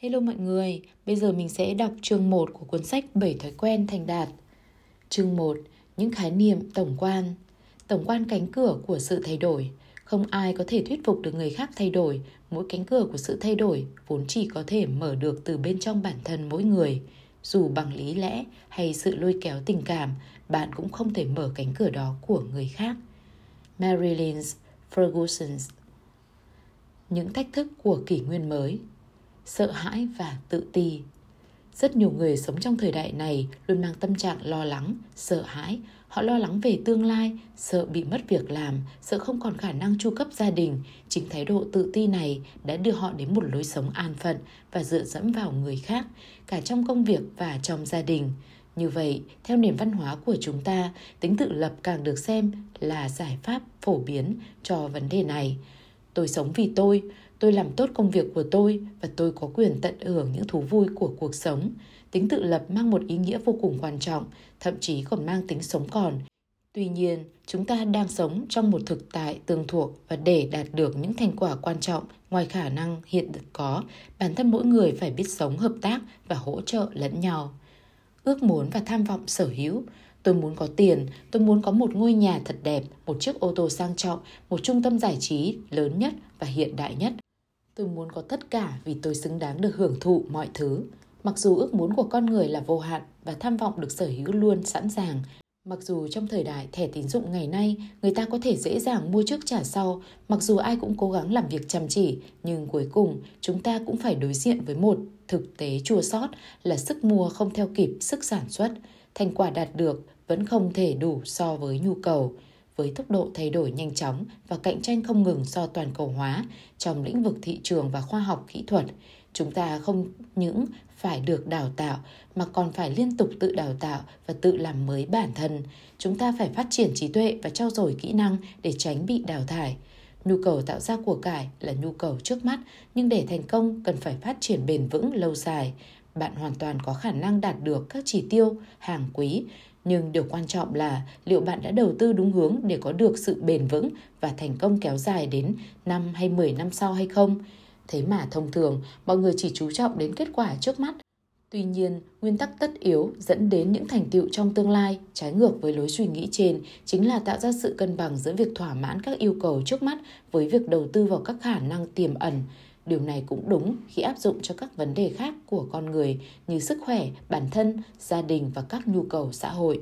Hello mọi người, bây giờ mình sẽ đọc chương 1 của cuốn sách 7 thói quen thành đạt. Chương 1, những khái niệm tổng quan. Tổng quan cánh cửa của sự thay đổi. Không ai có thể thuyết phục được người khác thay đổi, mỗi cánh cửa của sự thay đổi vốn chỉ có thể mở được từ bên trong bản thân mỗi người. Dù bằng lý lẽ hay sự lôi kéo tình cảm, bạn cũng không thể mở cánh cửa đó của người khác. Marilyn Ferguson Những thách thức của kỷ nguyên mới sợ hãi và tự ti. Rất nhiều người sống trong thời đại này luôn mang tâm trạng lo lắng, sợ hãi. Họ lo lắng về tương lai, sợ bị mất việc làm, sợ không còn khả năng chu cấp gia đình. Chính thái độ tự ti này đã đưa họ đến một lối sống an phận và dựa dẫm vào người khác, cả trong công việc và trong gia đình. Như vậy, theo nền văn hóa của chúng ta, tính tự lập càng được xem là giải pháp phổ biến cho vấn đề này. Tôi sống vì tôi, tôi làm tốt công việc của tôi và tôi có quyền tận hưởng những thú vui của cuộc sống. Tính tự lập mang một ý nghĩa vô cùng quan trọng thậm chí còn mang tính sống còn. Tuy nhiên chúng ta đang sống trong một thực tại tương thuộc và để đạt được những thành quả quan trọng ngoài khả năng hiện được có bản thân mỗi người phải biết sống hợp tác và hỗ trợ lẫn nhau. Ước muốn và tham vọng sở hữu. Tôi muốn có tiền, tôi muốn có một ngôi nhà thật đẹp, một chiếc ô tô sang trọng, một trung tâm giải trí lớn nhất và hiện đại nhất. Tôi muốn có tất cả vì tôi xứng đáng được hưởng thụ mọi thứ. Mặc dù ước muốn của con người là vô hạn và tham vọng được sở hữu luôn sẵn sàng, Mặc dù trong thời đại thẻ tín dụng ngày nay, người ta có thể dễ dàng mua trước trả sau, mặc dù ai cũng cố gắng làm việc chăm chỉ, nhưng cuối cùng chúng ta cũng phải đối diện với một thực tế chua sót là sức mua không theo kịp sức sản xuất, thành quả đạt được vẫn không thể đủ so với nhu cầu với tốc độ thay đổi nhanh chóng và cạnh tranh không ngừng do toàn cầu hóa trong lĩnh vực thị trường và khoa học kỹ thuật. Chúng ta không những phải được đào tạo, mà còn phải liên tục tự đào tạo và tự làm mới bản thân. Chúng ta phải phát triển trí tuệ và trau dồi kỹ năng để tránh bị đào thải. Nhu cầu tạo ra của cải là nhu cầu trước mắt, nhưng để thành công cần phải phát triển bền vững lâu dài. Bạn hoàn toàn có khả năng đạt được các chỉ tiêu, hàng quý nhưng điều quan trọng là liệu bạn đã đầu tư đúng hướng để có được sự bền vững và thành công kéo dài đến năm hay 10 năm sau hay không? Thế mà thông thường, mọi người chỉ chú trọng đến kết quả trước mắt. Tuy nhiên, nguyên tắc tất yếu dẫn đến những thành tựu trong tương lai trái ngược với lối suy nghĩ trên chính là tạo ra sự cân bằng giữa việc thỏa mãn các yêu cầu trước mắt với việc đầu tư vào các khả năng tiềm ẩn Điều này cũng đúng khi áp dụng cho các vấn đề khác của con người như sức khỏe, bản thân, gia đình và các nhu cầu xã hội.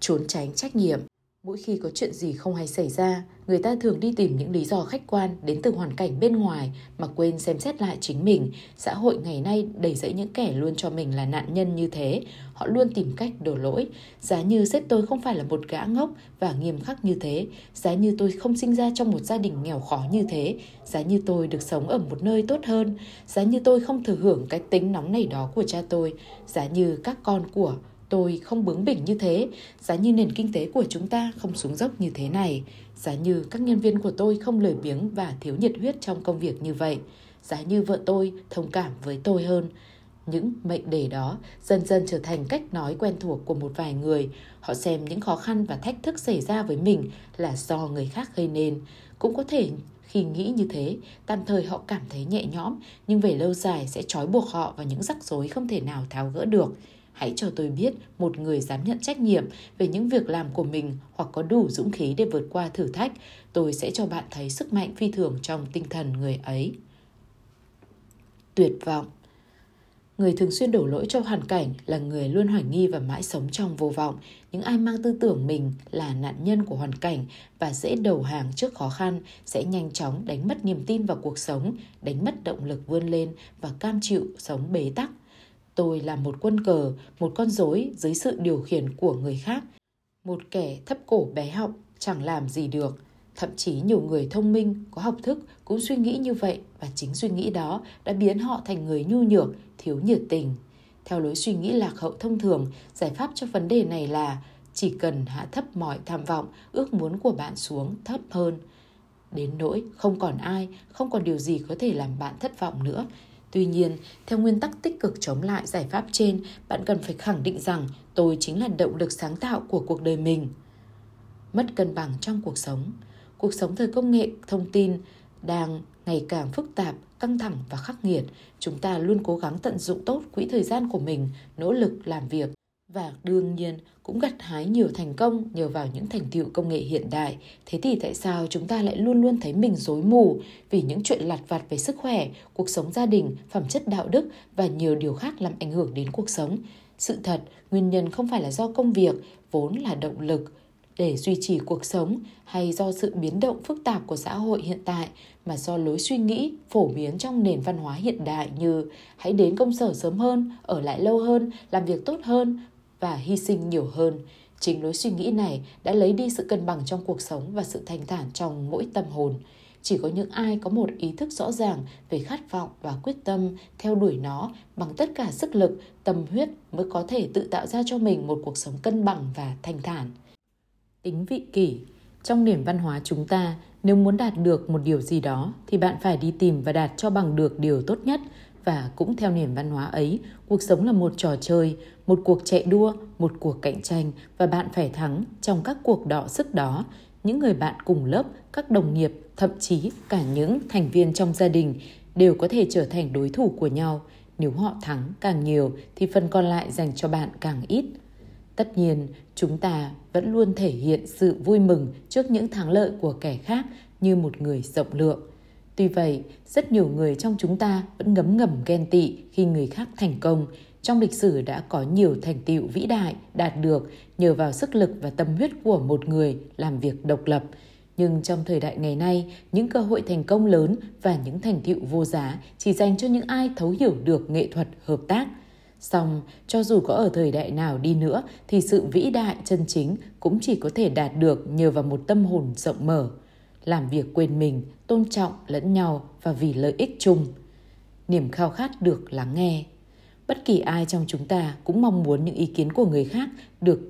Trốn tránh trách nhiệm Mỗi khi có chuyện gì không hay xảy ra, người ta thường đi tìm những lý do khách quan đến từ hoàn cảnh bên ngoài mà quên xem xét lại chính mình. Xã hội ngày nay đầy dẫy những kẻ luôn cho mình là nạn nhân như thế. Họ luôn tìm cách đổ lỗi. Giá như sếp tôi không phải là một gã ngốc và nghiêm khắc như thế. Giá như tôi không sinh ra trong một gia đình nghèo khó như thế. Giá như tôi được sống ở một nơi tốt hơn. Giá như tôi không thừa hưởng cái tính nóng này đó của cha tôi. Giá như các con của tôi không bướng bỉnh như thế, giá như nền kinh tế của chúng ta không xuống dốc như thế này, giá như các nhân viên của tôi không lười biếng và thiếu nhiệt huyết trong công việc như vậy, giá như vợ tôi thông cảm với tôi hơn. Những mệnh đề đó dần dần trở thành cách nói quen thuộc của một vài người. Họ xem những khó khăn và thách thức xảy ra với mình là do người khác gây nên. Cũng có thể khi nghĩ như thế, tạm thời họ cảm thấy nhẹ nhõm, nhưng về lâu dài sẽ trói buộc họ vào những rắc rối không thể nào tháo gỡ được hãy cho tôi biết một người dám nhận trách nhiệm về những việc làm của mình hoặc có đủ dũng khí để vượt qua thử thách. Tôi sẽ cho bạn thấy sức mạnh phi thường trong tinh thần người ấy. Tuyệt vọng. Người thường xuyên đổ lỗi cho hoàn cảnh là người luôn hoài nghi và mãi sống trong vô vọng. Những ai mang tư tưởng mình là nạn nhân của hoàn cảnh và dễ đầu hàng trước khó khăn sẽ nhanh chóng đánh mất niềm tin vào cuộc sống, đánh mất động lực vươn lên và cam chịu sống bế tắc. Tôi là một quân cờ, một con rối dưới sự điều khiển của người khác. Một kẻ thấp cổ bé họng, chẳng làm gì được. Thậm chí nhiều người thông minh, có học thức cũng suy nghĩ như vậy và chính suy nghĩ đó đã biến họ thành người nhu nhược, thiếu nhiệt tình. Theo lối suy nghĩ lạc hậu thông thường, giải pháp cho vấn đề này là chỉ cần hạ thấp mọi tham vọng, ước muốn của bạn xuống thấp hơn. Đến nỗi không còn ai, không còn điều gì có thể làm bạn thất vọng nữa, Tuy nhiên, theo nguyên tắc tích cực chống lại giải pháp trên, bạn cần phải khẳng định rằng tôi chính là động lực sáng tạo của cuộc đời mình. Mất cân bằng trong cuộc sống. Cuộc sống thời công nghệ, thông tin đang ngày càng phức tạp, căng thẳng và khắc nghiệt, chúng ta luôn cố gắng tận dụng tốt quỹ thời gian của mình, nỗ lực làm việc và đương nhiên cũng gặt hái nhiều thành công nhờ vào những thành tựu công nghệ hiện đại. Thế thì tại sao chúng ta lại luôn luôn thấy mình rối mù vì những chuyện lặt vặt về sức khỏe, cuộc sống gia đình, phẩm chất đạo đức và nhiều điều khác làm ảnh hưởng đến cuộc sống? Sự thật, nguyên nhân không phải là do công việc, vốn là động lực để duy trì cuộc sống hay do sự biến động phức tạp của xã hội hiện tại mà do lối suy nghĩ phổ biến trong nền văn hóa hiện đại như hãy đến công sở sớm hơn, ở lại lâu hơn, làm việc tốt hơn và hy sinh nhiều hơn. Chính lối suy nghĩ này đã lấy đi sự cân bằng trong cuộc sống và sự thanh thản trong mỗi tâm hồn. Chỉ có những ai có một ý thức rõ ràng về khát vọng và quyết tâm theo đuổi nó bằng tất cả sức lực, tâm huyết mới có thể tự tạo ra cho mình một cuộc sống cân bằng và thanh thản. Tính vị kỷ Trong nền văn hóa chúng ta, nếu muốn đạt được một điều gì đó thì bạn phải đi tìm và đạt cho bằng được điều tốt nhất và cũng theo nền văn hóa ấy, cuộc sống là một trò chơi, một cuộc chạy đua, một cuộc cạnh tranh và bạn phải thắng trong các cuộc đọ sức đó. Những người bạn cùng lớp, các đồng nghiệp, thậm chí cả những thành viên trong gia đình đều có thể trở thành đối thủ của nhau. Nếu họ thắng càng nhiều thì phần còn lại dành cho bạn càng ít. Tất nhiên, chúng ta vẫn luôn thể hiện sự vui mừng trước những thắng lợi của kẻ khác như một người rộng lượng. Tuy vậy, rất nhiều người trong chúng ta vẫn ngấm ngầm ghen tị khi người khác thành công. Trong lịch sử đã có nhiều thành tựu vĩ đại đạt được nhờ vào sức lực và tâm huyết của một người làm việc độc lập. Nhưng trong thời đại ngày nay, những cơ hội thành công lớn và những thành tựu vô giá chỉ dành cho những ai thấu hiểu được nghệ thuật hợp tác – Song, cho dù có ở thời đại nào đi nữa thì sự vĩ đại chân chính cũng chỉ có thể đạt được nhờ vào một tâm hồn rộng mở, làm việc quên mình, tôn trọng lẫn nhau và vì lợi ích chung. Niềm khao khát được lắng nghe. Bất kỳ ai trong chúng ta cũng mong muốn những ý kiến của người khác được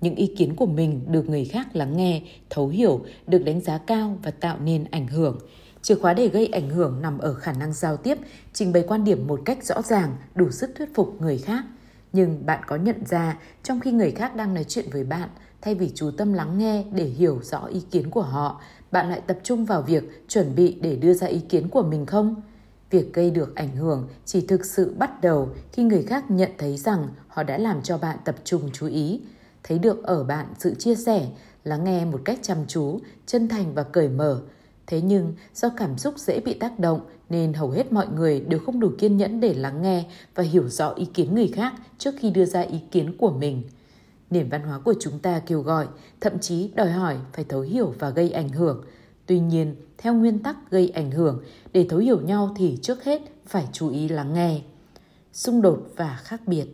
những ý kiến của mình được người khác lắng nghe, thấu hiểu, được đánh giá cao và tạo nên ảnh hưởng Chìa khóa để gây ảnh hưởng nằm ở khả năng giao tiếp, trình bày quan điểm một cách rõ ràng, đủ sức thuyết phục người khác. Nhưng bạn có nhận ra, trong khi người khác đang nói chuyện với bạn, thay vì chú tâm lắng nghe để hiểu rõ ý kiến của họ, bạn lại tập trung vào việc chuẩn bị để đưa ra ý kiến của mình không? Việc gây được ảnh hưởng chỉ thực sự bắt đầu khi người khác nhận thấy rằng họ đã làm cho bạn tập trung chú ý, thấy được ở bạn sự chia sẻ, lắng nghe một cách chăm chú, chân thành và cởi mở, Thế nhưng do cảm xúc dễ bị tác động nên hầu hết mọi người đều không đủ kiên nhẫn để lắng nghe và hiểu rõ ý kiến người khác trước khi đưa ra ý kiến của mình. Nền văn hóa của chúng ta kêu gọi, thậm chí đòi hỏi phải thấu hiểu và gây ảnh hưởng. Tuy nhiên, theo nguyên tắc gây ảnh hưởng, để thấu hiểu nhau thì trước hết phải chú ý lắng nghe. Xung đột và khác biệt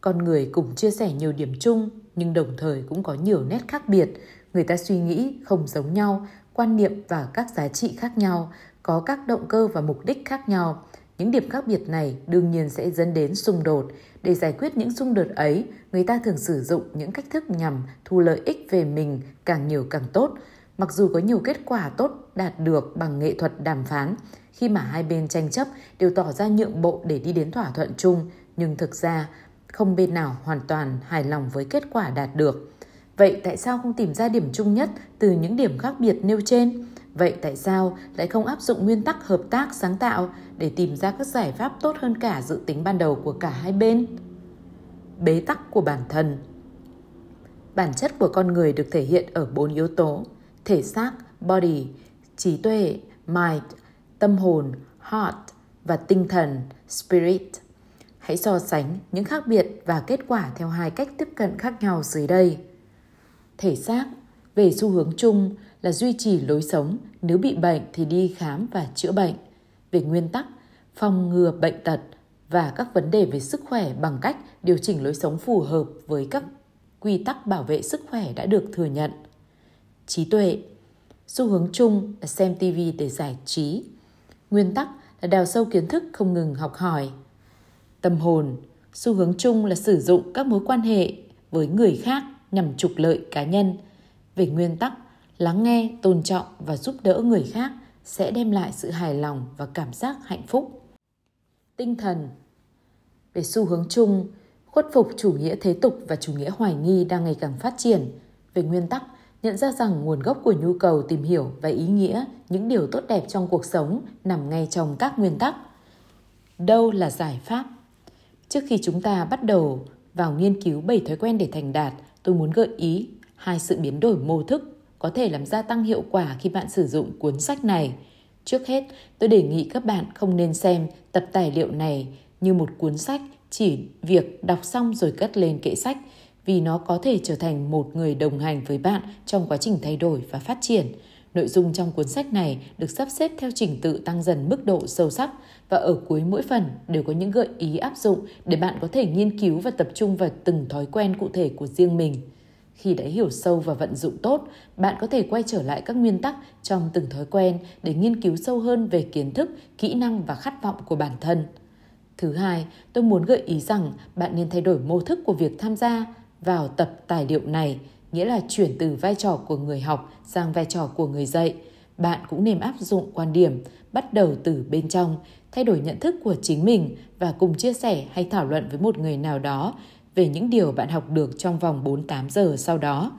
Con người cùng chia sẻ nhiều điểm chung nhưng đồng thời cũng có nhiều nét khác biệt. Người ta suy nghĩ không giống nhau quan niệm và các giá trị khác nhau, có các động cơ và mục đích khác nhau. Những điểm khác biệt này đương nhiên sẽ dẫn đến xung đột. Để giải quyết những xung đột ấy, người ta thường sử dụng những cách thức nhằm thu lợi ích về mình càng nhiều càng tốt. Mặc dù có nhiều kết quả tốt đạt được bằng nghệ thuật đàm phán, khi mà hai bên tranh chấp đều tỏ ra nhượng bộ để đi đến thỏa thuận chung, nhưng thực ra không bên nào hoàn toàn hài lòng với kết quả đạt được. Vậy tại sao không tìm ra điểm chung nhất từ những điểm khác biệt nêu trên? Vậy tại sao lại không áp dụng nguyên tắc hợp tác sáng tạo để tìm ra các giải pháp tốt hơn cả dự tính ban đầu của cả hai bên? Bế tắc của bản thân Bản chất của con người được thể hiện ở bốn yếu tố: thể xác, body, trí tuệ, mind, tâm hồn, heart và tinh thần, spirit. Hãy so sánh những khác biệt và kết quả theo hai cách tiếp cận khác nhau dưới đây thể xác về xu hướng chung là duy trì lối sống nếu bị bệnh thì đi khám và chữa bệnh về nguyên tắc phòng ngừa bệnh tật và các vấn đề về sức khỏe bằng cách điều chỉnh lối sống phù hợp với các quy tắc bảo vệ sức khỏe đã được thừa nhận. Trí tuệ. Xu hướng chung là xem tv để giải trí. Nguyên tắc là đào sâu kiến thức không ngừng học hỏi. Tâm hồn. Xu hướng chung là sử dụng các mối quan hệ với người khác nhằm trục lợi cá nhân. Về nguyên tắc, lắng nghe, tôn trọng và giúp đỡ người khác sẽ đem lại sự hài lòng và cảm giác hạnh phúc. Tinh thần Về xu hướng chung, khuất phục chủ nghĩa thế tục và chủ nghĩa hoài nghi đang ngày càng phát triển. Về nguyên tắc, nhận ra rằng nguồn gốc của nhu cầu tìm hiểu và ý nghĩa những điều tốt đẹp trong cuộc sống nằm ngay trong các nguyên tắc đâu là giải pháp trước khi chúng ta bắt đầu vào nghiên cứu 7 thói quen để thành đạt tôi muốn gợi ý hai sự biến đổi mô thức có thể làm gia tăng hiệu quả khi bạn sử dụng cuốn sách này trước hết, tôi đề nghị các bạn không nên xem tập tài liệu này như một cuốn sách chỉ việc đọc xong rồi cất lên kệ sách, vì nó có thể trở thành một người đồng hành với bạn trong quá trình thay đổi và phát triển. Nội dung trong cuốn sách này được sắp xếp theo trình tự tăng dần mức độ sâu sắc và ở cuối mỗi phần đều có những gợi ý áp dụng để bạn có thể nghiên cứu và tập trung vào từng thói quen cụ thể của riêng mình. Khi đã hiểu sâu và vận dụng tốt, bạn có thể quay trở lại các nguyên tắc trong từng thói quen để nghiên cứu sâu hơn về kiến thức, kỹ năng và khát vọng của bản thân. Thứ hai, tôi muốn gợi ý rằng bạn nên thay đổi mô thức của việc tham gia vào tập tài liệu này, nghĩa là chuyển từ vai trò của người học sang vai trò của người dạy. Bạn cũng nên áp dụng quan điểm bắt đầu từ bên trong, thay đổi nhận thức của chính mình và cùng chia sẻ hay thảo luận với một người nào đó về những điều bạn học được trong vòng 48 giờ sau đó.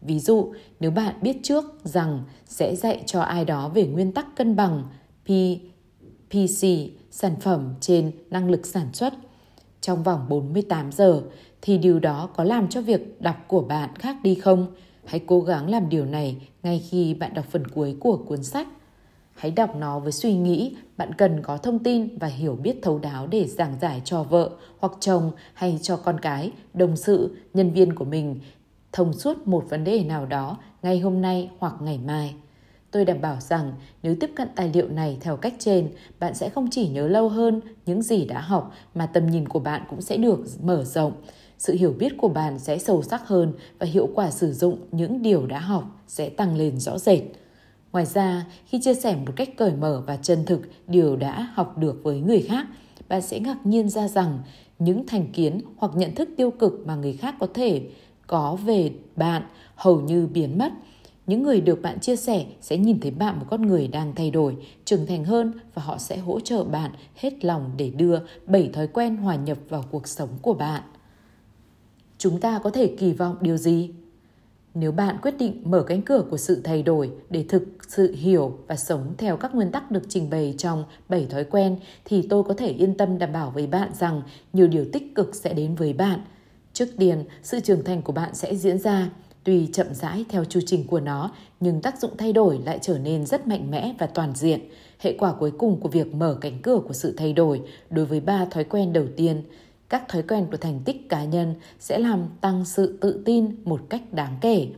Ví dụ, nếu bạn biết trước rằng sẽ dạy cho ai đó về nguyên tắc cân bằng P, PC, sản phẩm trên năng lực sản xuất trong vòng 48 giờ thì điều đó có làm cho việc đọc của bạn khác đi không? Hãy cố gắng làm điều này ngay khi bạn đọc phần cuối của cuốn sách. Hãy đọc nó với suy nghĩ bạn cần có thông tin và hiểu biết thấu đáo để giảng giải cho vợ hoặc chồng hay cho con cái, đồng sự, nhân viên của mình thông suốt một vấn đề nào đó ngay hôm nay hoặc ngày mai. Tôi đảm bảo rằng nếu tiếp cận tài liệu này theo cách trên, bạn sẽ không chỉ nhớ lâu hơn những gì đã học mà tầm nhìn của bạn cũng sẽ được mở rộng. Sự hiểu biết của bạn sẽ sâu sắc hơn và hiệu quả sử dụng những điều đã học sẽ tăng lên rõ rệt. Ngoài ra, khi chia sẻ một cách cởi mở và chân thực điều đã học được với người khác, bạn sẽ ngạc nhiên ra rằng những thành kiến hoặc nhận thức tiêu cực mà người khác có thể có về bạn hầu như biến mất. Những người được bạn chia sẻ sẽ nhìn thấy bạn một con người đang thay đổi, trưởng thành hơn và họ sẽ hỗ trợ bạn hết lòng để đưa bảy thói quen hòa nhập vào cuộc sống của bạn. Chúng ta có thể kỳ vọng điều gì? Nếu bạn quyết định mở cánh cửa của sự thay đổi để thực sự hiểu và sống theo các nguyên tắc được trình bày trong 7 thói quen thì tôi có thể yên tâm đảm bảo với bạn rằng nhiều điều tích cực sẽ đến với bạn. Trước tiên, sự trưởng thành của bạn sẽ diễn ra. Tuy chậm rãi theo chu trình của nó, nhưng tác dụng thay đổi lại trở nên rất mạnh mẽ và toàn diện. Hệ quả cuối cùng của việc mở cánh cửa của sự thay đổi đối với ba thói quen đầu tiên các thói quen của thành tích cá nhân sẽ làm tăng sự tự tin một cách đáng kể.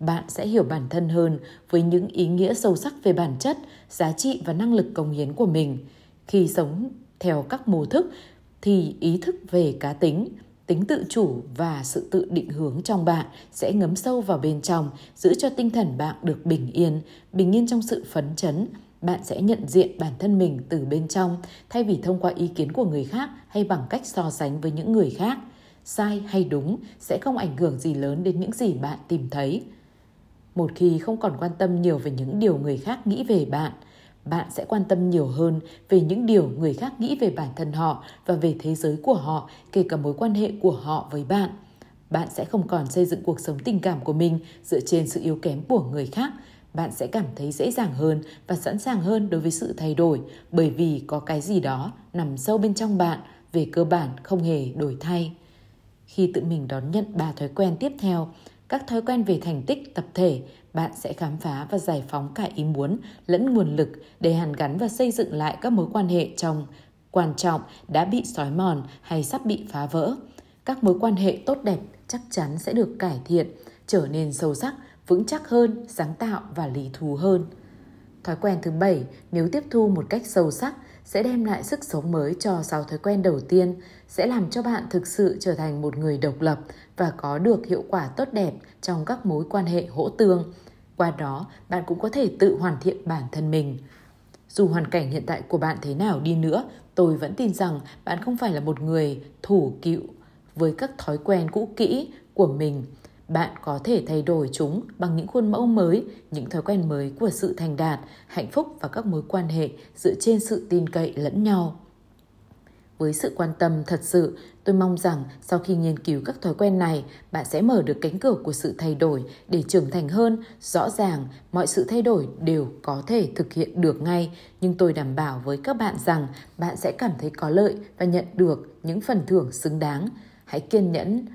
Bạn sẽ hiểu bản thân hơn với những ý nghĩa sâu sắc về bản chất, giá trị và năng lực công hiến của mình. Khi sống theo các mô thức thì ý thức về cá tính tính tự chủ và sự tự định hướng trong bạn sẽ ngấm sâu vào bên trong, giữ cho tinh thần bạn được bình yên bình yên trong sự phấn chấn bạn sẽ nhận diện bản thân mình từ bên trong, thay vì thông qua ý kiến của người khác hay bằng cách so sánh với những người khác. Sai hay đúng sẽ không ảnh hưởng gì lớn đến những gì bạn tìm thấy. Một khi không còn quan tâm nhiều về những điều người khác nghĩ về bạn bạn sẽ quan tâm nhiều hơn về những điều người khác nghĩ về bản thân họ và về thế giới của họ, kể cả mối quan hệ của họ với bạn. Bạn sẽ không còn xây dựng cuộc sống tình cảm của mình dựa trên sự yếu kém của người khác bạn sẽ cảm thấy dễ dàng hơn và sẵn sàng hơn đối với sự thay đổi, bởi vì có cái gì đó nằm sâu bên trong bạn về cơ bản không hề đổi thay. Khi tự mình đón nhận ba thói quen tiếp theo, các thói quen về thành tích, tập thể, bạn sẽ khám phá và giải phóng cả ý muốn lẫn nguồn lực để hàn gắn và xây dựng lại các mối quan hệ trong quan trọng đã bị xói mòn hay sắp bị phá vỡ. Các mối quan hệ tốt đẹp chắc chắn sẽ được cải thiện, trở nên sâu sắc vững chắc hơn, sáng tạo và lý thú hơn. Thói quen thứ bảy, nếu tiếp thu một cách sâu sắc, sẽ đem lại sức sống mới cho 6 thói quen đầu tiên, sẽ làm cho bạn thực sự trở thành một người độc lập và có được hiệu quả tốt đẹp trong các mối quan hệ hỗ tương. Qua đó, bạn cũng có thể tự hoàn thiện bản thân mình. Dù hoàn cảnh hiện tại của bạn thế nào đi nữa, tôi vẫn tin rằng bạn không phải là một người thủ cựu với các thói quen cũ kỹ của mình bạn có thể thay đổi chúng bằng những khuôn mẫu mới, những thói quen mới của sự thành đạt, hạnh phúc và các mối quan hệ dựa trên sự tin cậy lẫn nhau. Với sự quan tâm thật sự, tôi mong rằng sau khi nghiên cứu các thói quen này, bạn sẽ mở được cánh cửa của sự thay đổi để trưởng thành hơn. Rõ ràng, mọi sự thay đổi đều có thể thực hiện được ngay, nhưng tôi đảm bảo với các bạn rằng bạn sẽ cảm thấy có lợi và nhận được những phần thưởng xứng đáng. Hãy kiên nhẫn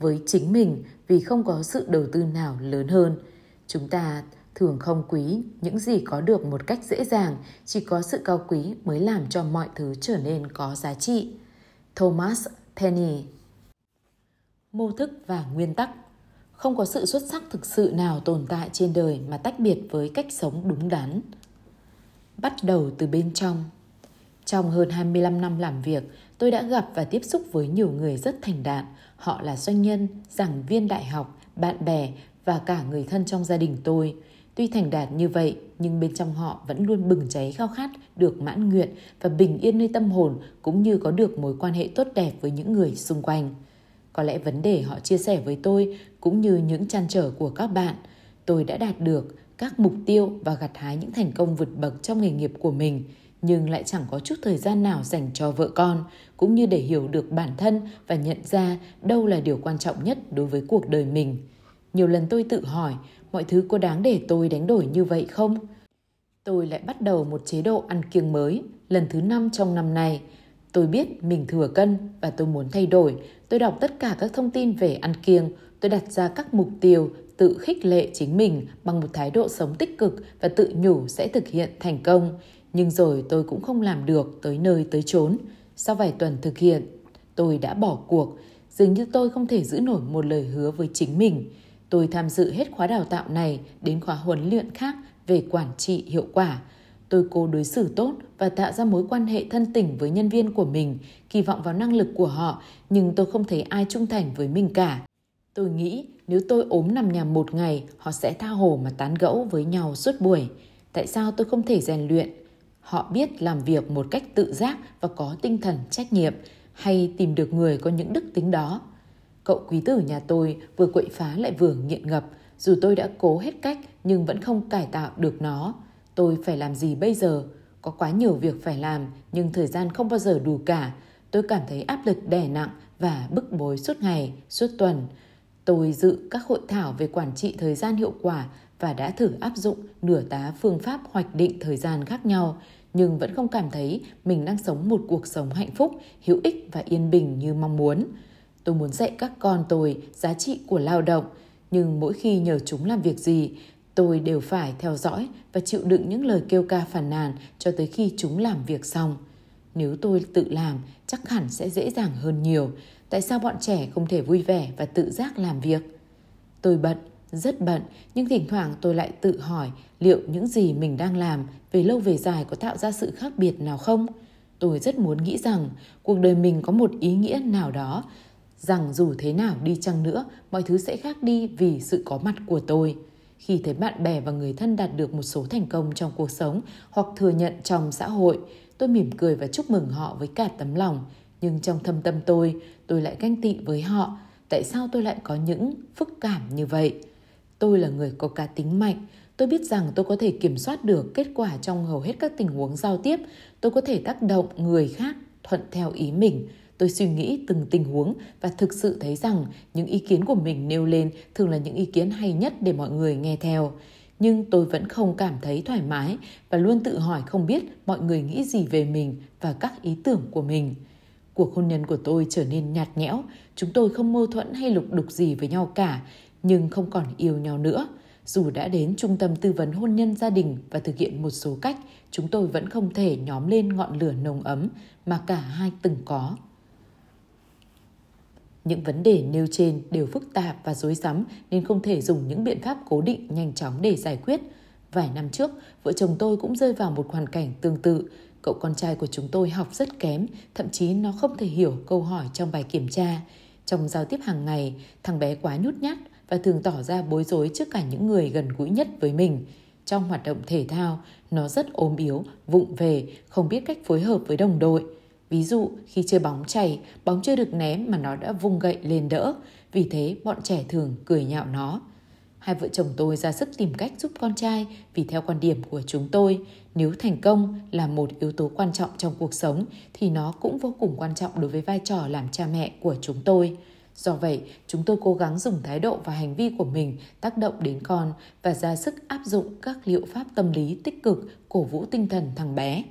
với chính mình vì không có sự đầu tư nào lớn hơn. Chúng ta thường không quý những gì có được một cách dễ dàng, chỉ có sự cao quý mới làm cho mọi thứ trở nên có giá trị. Thomas Penny Mô thức và nguyên tắc Không có sự xuất sắc thực sự nào tồn tại trên đời mà tách biệt với cách sống đúng đắn. Bắt đầu từ bên trong Trong hơn 25 năm làm việc, tôi đã gặp và tiếp xúc với nhiều người rất thành đạt. Họ là doanh nhân, giảng viên đại học, bạn bè và cả người thân trong gia đình tôi – Tuy thành đạt như vậy, nhưng bên trong họ vẫn luôn bừng cháy khao khát được mãn nguyện và bình yên nơi tâm hồn cũng như có được mối quan hệ tốt đẹp với những người xung quanh. Có lẽ vấn đề họ chia sẻ với tôi cũng như những trăn trở của các bạn, tôi đã đạt được các mục tiêu và gặt hái những thành công vượt bậc trong nghề nghiệp của mình, nhưng lại chẳng có chút thời gian nào dành cho vợ con, cũng như để hiểu được bản thân và nhận ra đâu là điều quan trọng nhất đối với cuộc đời mình. Nhiều lần tôi tự hỏi mọi thứ có đáng để tôi đánh đổi như vậy không? Tôi lại bắt đầu một chế độ ăn kiêng mới, lần thứ năm trong năm nay. Tôi biết mình thừa cân và tôi muốn thay đổi. Tôi đọc tất cả các thông tin về ăn kiêng. Tôi đặt ra các mục tiêu, tự khích lệ chính mình bằng một thái độ sống tích cực và tự nhủ sẽ thực hiện thành công. Nhưng rồi tôi cũng không làm được tới nơi tới chốn. Sau vài tuần thực hiện, tôi đã bỏ cuộc. Dường như tôi không thể giữ nổi một lời hứa với chính mình. Tôi tham dự hết khóa đào tạo này đến khóa huấn luyện khác về quản trị hiệu quả. Tôi cố đối xử tốt và tạo ra mối quan hệ thân tình với nhân viên của mình, kỳ vọng vào năng lực của họ, nhưng tôi không thấy ai trung thành với mình cả. Tôi nghĩ nếu tôi ốm nằm nhà một ngày, họ sẽ tha hồ mà tán gẫu với nhau suốt buổi. Tại sao tôi không thể rèn luyện? Họ biết làm việc một cách tự giác và có tinh thần trách nhiệm, hay tìm được người có những đức tính đó Cậu quý tử nhà tôi vừa quậy phá lại vừa nghiện ngập, dù tôi đã cố hết cách nhưng vẫn không cải tạo được nó. Tôi phải làm gì bây giờ? Có quá nhiều việc phải làm nhưng thời gian không bao giờ đủ cả. Tôi cảm thấy áp lực đè nặng và bức bối suốt ngày, suốt tuần. Tôi dự các hội thảo về quản trị thời gian hiệu quả và đã thử áp dụng nửa tá phương pháp hoạch định thời gian khác nhau, nhưng vẫn không cảm thấy mình đang sống một cuộc sống hạnh phúc, hữu ích và yên bình như mong muốn. Tôi muốn dạy các con tôi giá trị của lao động, nhưng mỗi khi nhờ chúng làm việc gì, tôi đều phải theo dõi và chịu đựng những lời kêu ca phàn nàn cho tới khi chúng làm việc xong. Nếu tôi tự làm, chắc hẳn sẽ dễ dàng hơn nhiều. Tại sao bọn trẻ không thể vui vẻ và tự giác làm việc? Tôi bận, rất bận, nhưng thỉnh thoảng tôi lại tự hỏi liệu những gì mình đang làm về lâu về dài có tạo ra sự khác biệt nào không? Tôi rất muốn nghĩ rằng cuộc đời mình có một ý nghĩa nào đó rằng dù thế nào đi chăng nữa, mọi thứ sẽ khác đi vì sự có mặt của tôi. Khi thấy bạn bè và người thân đạt được một số thành công trong cuộc sống hoặc thừa nhận trong xã hội, tôi mỉm cười và chúc mừng họ với cả tấm lòng. Nhưng trong thâm tâm tôi, tôi lại ganh tị với họ. Tại sao tôi lại có những phức cảm như vậy? Tôi là người có cá tính mạnh. Tôi biết rằng tôi có thể kiểm soát được kết quả trong hầu hết các tình huống giao tiếp. Tôi có thể tác động người khác thuận theo ý mình Tôi suy nghĩ từng tình huống và thực sự thấy rằng những ý kiến của mình nêu lên thường là những ý kiến hay nhất để mọi người nghe theo. Nhưng tôi vẫn không cảm thấy thoải mái và luôn tự hỏi không biết mọi người nghĩ gì về mình và các ý tưởng của mình. Cuộc hôn nhân của tôi trở nên nhạt nhẽo, chúng tôi không mâu thuẫn hay lục đục gì với nhau cả, nhưng không còn yêu nhau nữa. Dù đã đến trung tâm tư vấn hôn nhân gia đình và thực hiện một số cách, chúng tôi vẫn không thể nhóm lên ngọn lửa nồng ấm mà cả hai từng có. Những vấn đề nêu trên đều phức tạp và rối rắm nên không thể dùng những biện pháp cố định nhanh chóng để giải quyết. Vài năm trước, vợ chồng tôi cũng rơi vào một hoàn cảnh tương tự. Cậu con trai của chúng tôi học rất kém, thậm chí nó không thể hiểu câu hỏi trong bài kiểm tra. Trong giao tiếp hàng ngày, thằng bé quá nhút nhát và thường tỏ ra bối rối trước cả những người gần gũi nhất với mình. Trong hoạt động thể thao, nó rất ốm yếu, vụng về, không biết cách phối hợp với đồng đội – Ví dụ khi chơi bóng chảy, bóng chưa được ném mà nó đã vung gậy lên đỡ, vì thế bọn trẻ thường cười nhạo nó. Hai vợ chồng tôi ra sức tìm cách giúp con trai vì theo quan điểm của chúng tôi, nếu thành công là một yếu tố quan trọng trong cuộc sống thì nó cũng vô cùng quan trọng đối với vai trò làm cha mẹ của chúng tôi. Do vậy, chúng tôi cố gắng dùng thái độ và hành vi của mình tác động đến con và ra sức áp dụng các liệu pháp tâm lý tích cực cổ vũ tinh thần thằng bé.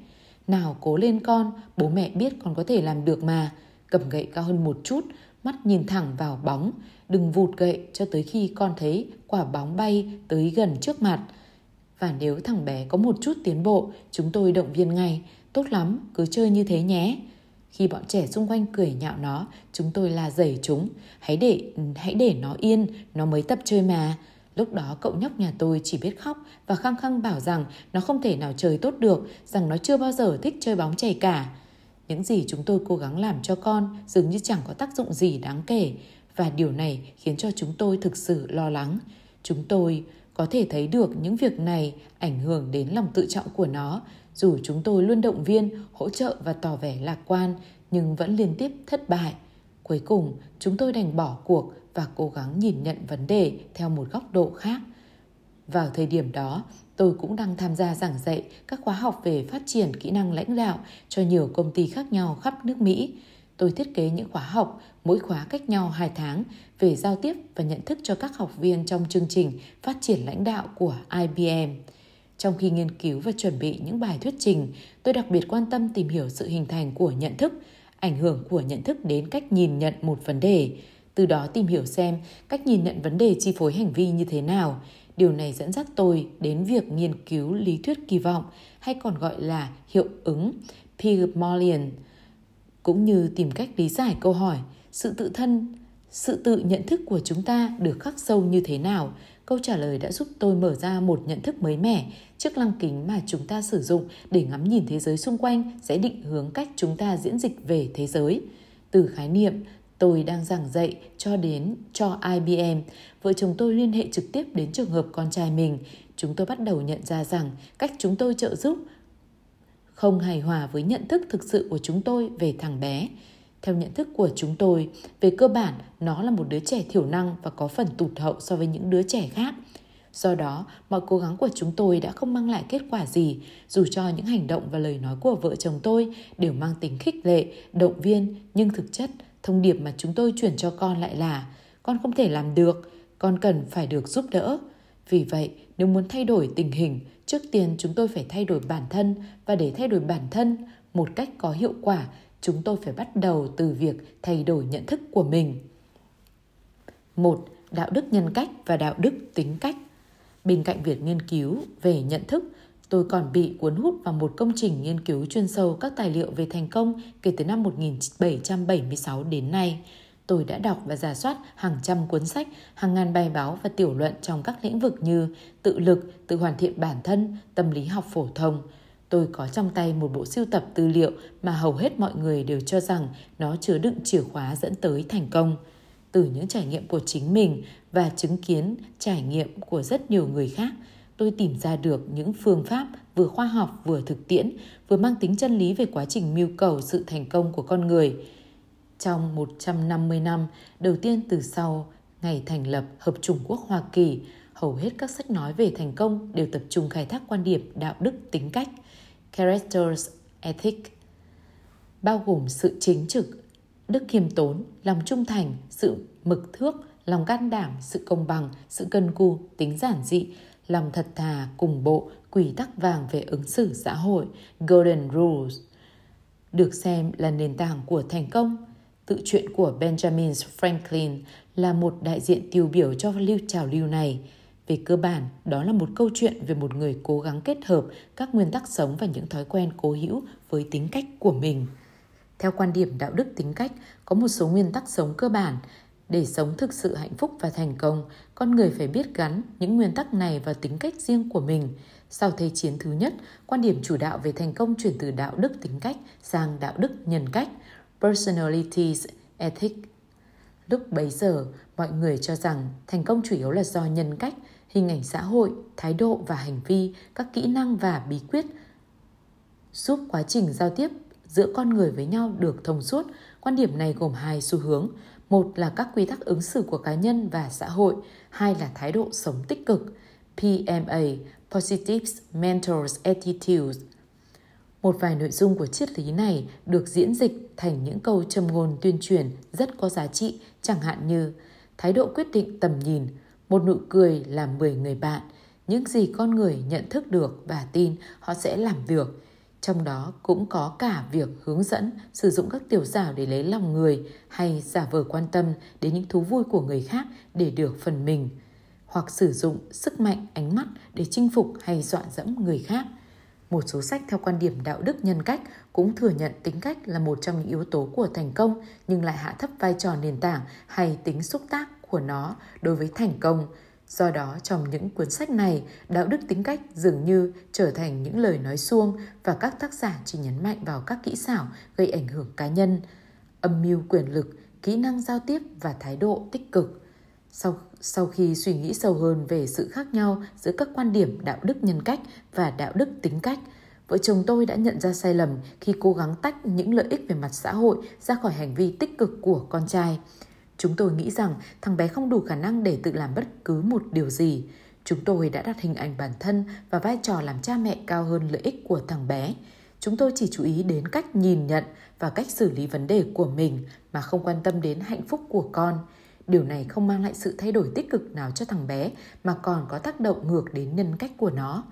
Nào cố lên con, bố mẹ biết con có thể làm được mà. Cầm gậy cao hơn một chút, mắt nhìn thẳng vào bóng, đừng vụt gậy cho tới khi con thấy quả bóng bay tới gần trước mặt. Và nếu thằng bé có một chút tiến bộ, chúng tôi động viên ngay, tốt lắm, cứ chơi như thế nhé. Khi bọn trẻ xung quanh cười nhạo nó, chúng tôi là dày chúng, hãy để hãy để nó yên, nó mới tập chơi mà. Lúc đó cậu nhóc nhà tôi chỉ biết khóc và khăng khăng bảo rằng nó không thể nào chơi tốt được, rằng nó chưa bao giờ thích chơi bóng chảy cả. Những gì chúng tôi cố gắng làm cho con dường như chẳng có tác dụng gì đáng kể và điều này khiến cho chúng tôi thực sự lo lắng. Chúng tôi có thể thấy được những việc này ảnh hưởng đến lòng tự trọng của nó, dù chúng tôi luôn động viên, hỗ trợ và tỏ vẻ lạc quan nhưng vẫn liên tiếp thất bại. Cuối cùng, chúng tôi đành bỏ cuộc và cố gắng nhìn nhận vấn đề theo một góc độ khác. Vào thời điểm đó, tôi cũng đang tham gia giảng dạy các khóa học về phát triển kỹ năng lãnh đạo cho nhiều công ty khác nhau khắp nước Mỹ. Tôi thiết kế những khóa học, mỗi khóa cách nhau 2 tháng về giao tiếp và nhận thức cho các học viên trong chương trình phát triển lãnh đạo của IBM. Trong khi nghiên cứu và chuẩn bị những bài thuyết trình, tôi đặc biệt quan tâm tìm hiểu sự hình thành của nhận thức, ảnh hưởng của nhận thức đến cách nhìn nhận một vấn đề, từ đó tìm hiểu xem cách nhìn nhận vấn đề chi phối hành vi như thế nào. Điều này dẫn dắt tôi đến việc nghiên cứu lý thuyết kỳ vọng hay còn gọi là hiệu ứng Pygmalion, cũng như tìm cách lý giải câu hỏi sự tự thân, sự tự nhận thức của chúng ta được khắc sâu như thế nào. Câu trả lời đã giúp tôi mở ra một nhận thức mới mẻ. Chiếc lăng kính mà chúng ta sử dụng để ngắm nhìn thế giới xung quanh sẽ định hướng cách chúng ta diễn dịch về thế giới. Từ khái niệm tôi đang giảng dạy cho đến cho IBM, vợ chồng tôi liên hệ trực tiếp đến trường hợp con trai mình. Chúng tôi bắt đầu nhận ra rằng cách chúng tôi trợ giúp không hài hòa với nhận thức thực sự của chúng tôi về thằng bé. Theo nhận thức của chúng tôi, về cơ bản nó là một đứa trẻ thiểu năng và có phần tụt hậu so với những đứa trẻ khác. Do đó, mọi cố gắng của chúng tôi đã không mang lại kết quả gì, dù cho những hành động và lời nói của vợ chồng tôi đều mang tính khích lệ, động viên, nhưng thực chất thông điệp mà chúng tôi chuyển cho con lại là con không thể làm được, con cần phải được giúp đỡ. Vì vậy, nếu muốn thay đổi tình hình, trước tiên chúng tôi phải thay đổi bản thân và để thay đổi bản thân một cách có hiệu quả, chúng tôi phải bắt đầu từ việc thay đổi nhận thức của mình. Một, đạo đức nhân cách và đạo đức tính cách. Bên cạnh việc nghiên cứu về nhận thức, tôi còn bị cuốn hút vào một công trình nghiên cứu chuyên sâu các tài liệu về thành công kể từ năm 1776 đến nay. Tôi đã đọc và giả soát hàng trăm cuốn sách, hàng ngàn bài báo và tiểu luận trong các lĩnh vực như tự lực, tự hoàn thiện bản thân, tâm lý học phổ thông. Tôi có trong tay một bộ sưu tập tư liệu mà hầu hết mọi người đều cho rằng nó chứa đựng chìa khóa dẫn tới thành công. Từ những trải nghiệm của chính mình và chứng kiến trải nghiệm của rất nhiều người khác, tôi tìm ra được những phương pháp vừa khoa học vừa thực tiễn, vừa mang tính chân lý về quá trình mưu cầu sự thành công của con người. Trong 150 năm đầu tiên từ sau ngày thành lập Hợp Trung Quốc Hoa Kỳ, hầu hết các sách nói về thành công đều tập trung khai thác quan điểm đạo đức tính cách, characters ethic, bao gồm sự chính trực, đức khiêm tốn, lòng trung thành, sự mực thước, lòng can đảm, sự công bằng, sự cân cù, tính giản dị, lòng thật thà, cùng bộ, quy tắc vàng về ứng xử xã hội, Golden Rules, được xem là nền tảng của thành công. Tự truyện của Benjamin Franklin là một đại diện tiêu biểu cho lưu trào lưu này. Về cơ bản, đó là một câu chuyện về một người cố gắng kết hợp các nguyên tắc sống và những thói quen cố hữu với tính cách của mình. Theo quan điểm đạo đức tính cách, có một số nguyên tắc sống cơ bản để sống thực sự hạnh phúc và thành công, con người phải biết gắn những nguyên tắc này vào tính cách riêng của mình. Sau Thế chiến thứ nhất, quan điểm chủ đạo về thành công chuyển từ đạo đức tính cách sang đạo đức nhân cách, personalities ethics. Lúc bấy giờ, mọi người cho rằng thành công chủ yếu là do nhân cách, hình ảnh xã hội, thái độ và hành vi, các kỹ năng và bí quyết giúp quá trình giao tiếp giữa con người với nhau được thông suốt. Quan điểm này gồm hai xu hướng. Một là các quy tắc ứng xử của cá nhân và xã hội, hai là thái độ sống tích cực, PMA, Positive Mentors Attitudes. Một vài nội dung của triết lý này được diễn dịch thành những câu châm ngôn tuyên truyền rất có giá trị, chẳng hạn như thái độ quyết định tầm nhìn, một nụ cười làm 10 người bạn, những gì con người nhận thức được và tin họ sẽ làm được. Trong đó cũng có cả việc hướng dẫn sử dụng các tiểu xảo để lấy lòng người hay giả vờ quan tâm đến những thú vui của người khác để được phần mình hoặc sử dụng sức mạnh ánh mắt để chinh phục hay dọa dẫm người khác. Một số sách theo quan điểm đạo đức nhân cách cũng thừa nhận tính cách là một trong những yếu tố của thành công nhưng lại hạ thấp vai trò nền tảng hay tính xúc tác của nó đối với thành công. Do đó, trong những cuốn sách này, đạo đức tính cách dường như trở thành những lời nói suông và các tác giả chỉ nhấn mạnh vào các kỹ xảo gây ảnh hưởng cá nhân, âm mưu quyền lực, kỹ năng giao tiếp và thái độ tích cực. Sau, sau khi suy nghĩ sâu hơn về sự khác nhau giữa các quan điểm đạo đức nhân cách và đạo đức tính cách, vợ chồng tôi đã nhận ra sai lầm khi cố gắng tách những lợi ích về mặt xã hội ra khỏi hành vi tích cực của con trai. Chúng tôi nghĩ rằng thằng bé không đủ khả năng để tự làm bất cứ một điều gì. Chúng tôi đã đặt hình ảnh bản thân và vai trò làm cha mẹ cao hơn lợi ích của thằng bé. Chúng tôi chỉ chú ý đến cách nhìn nhận và cách xử lý vấn đề của mình mà không quan tâm đến hạnh phúc của con. Điều này không mang lại sự thay đổi tích cực nào cho thằng bé mà còn có tác động ngược đến nhân cách của nó.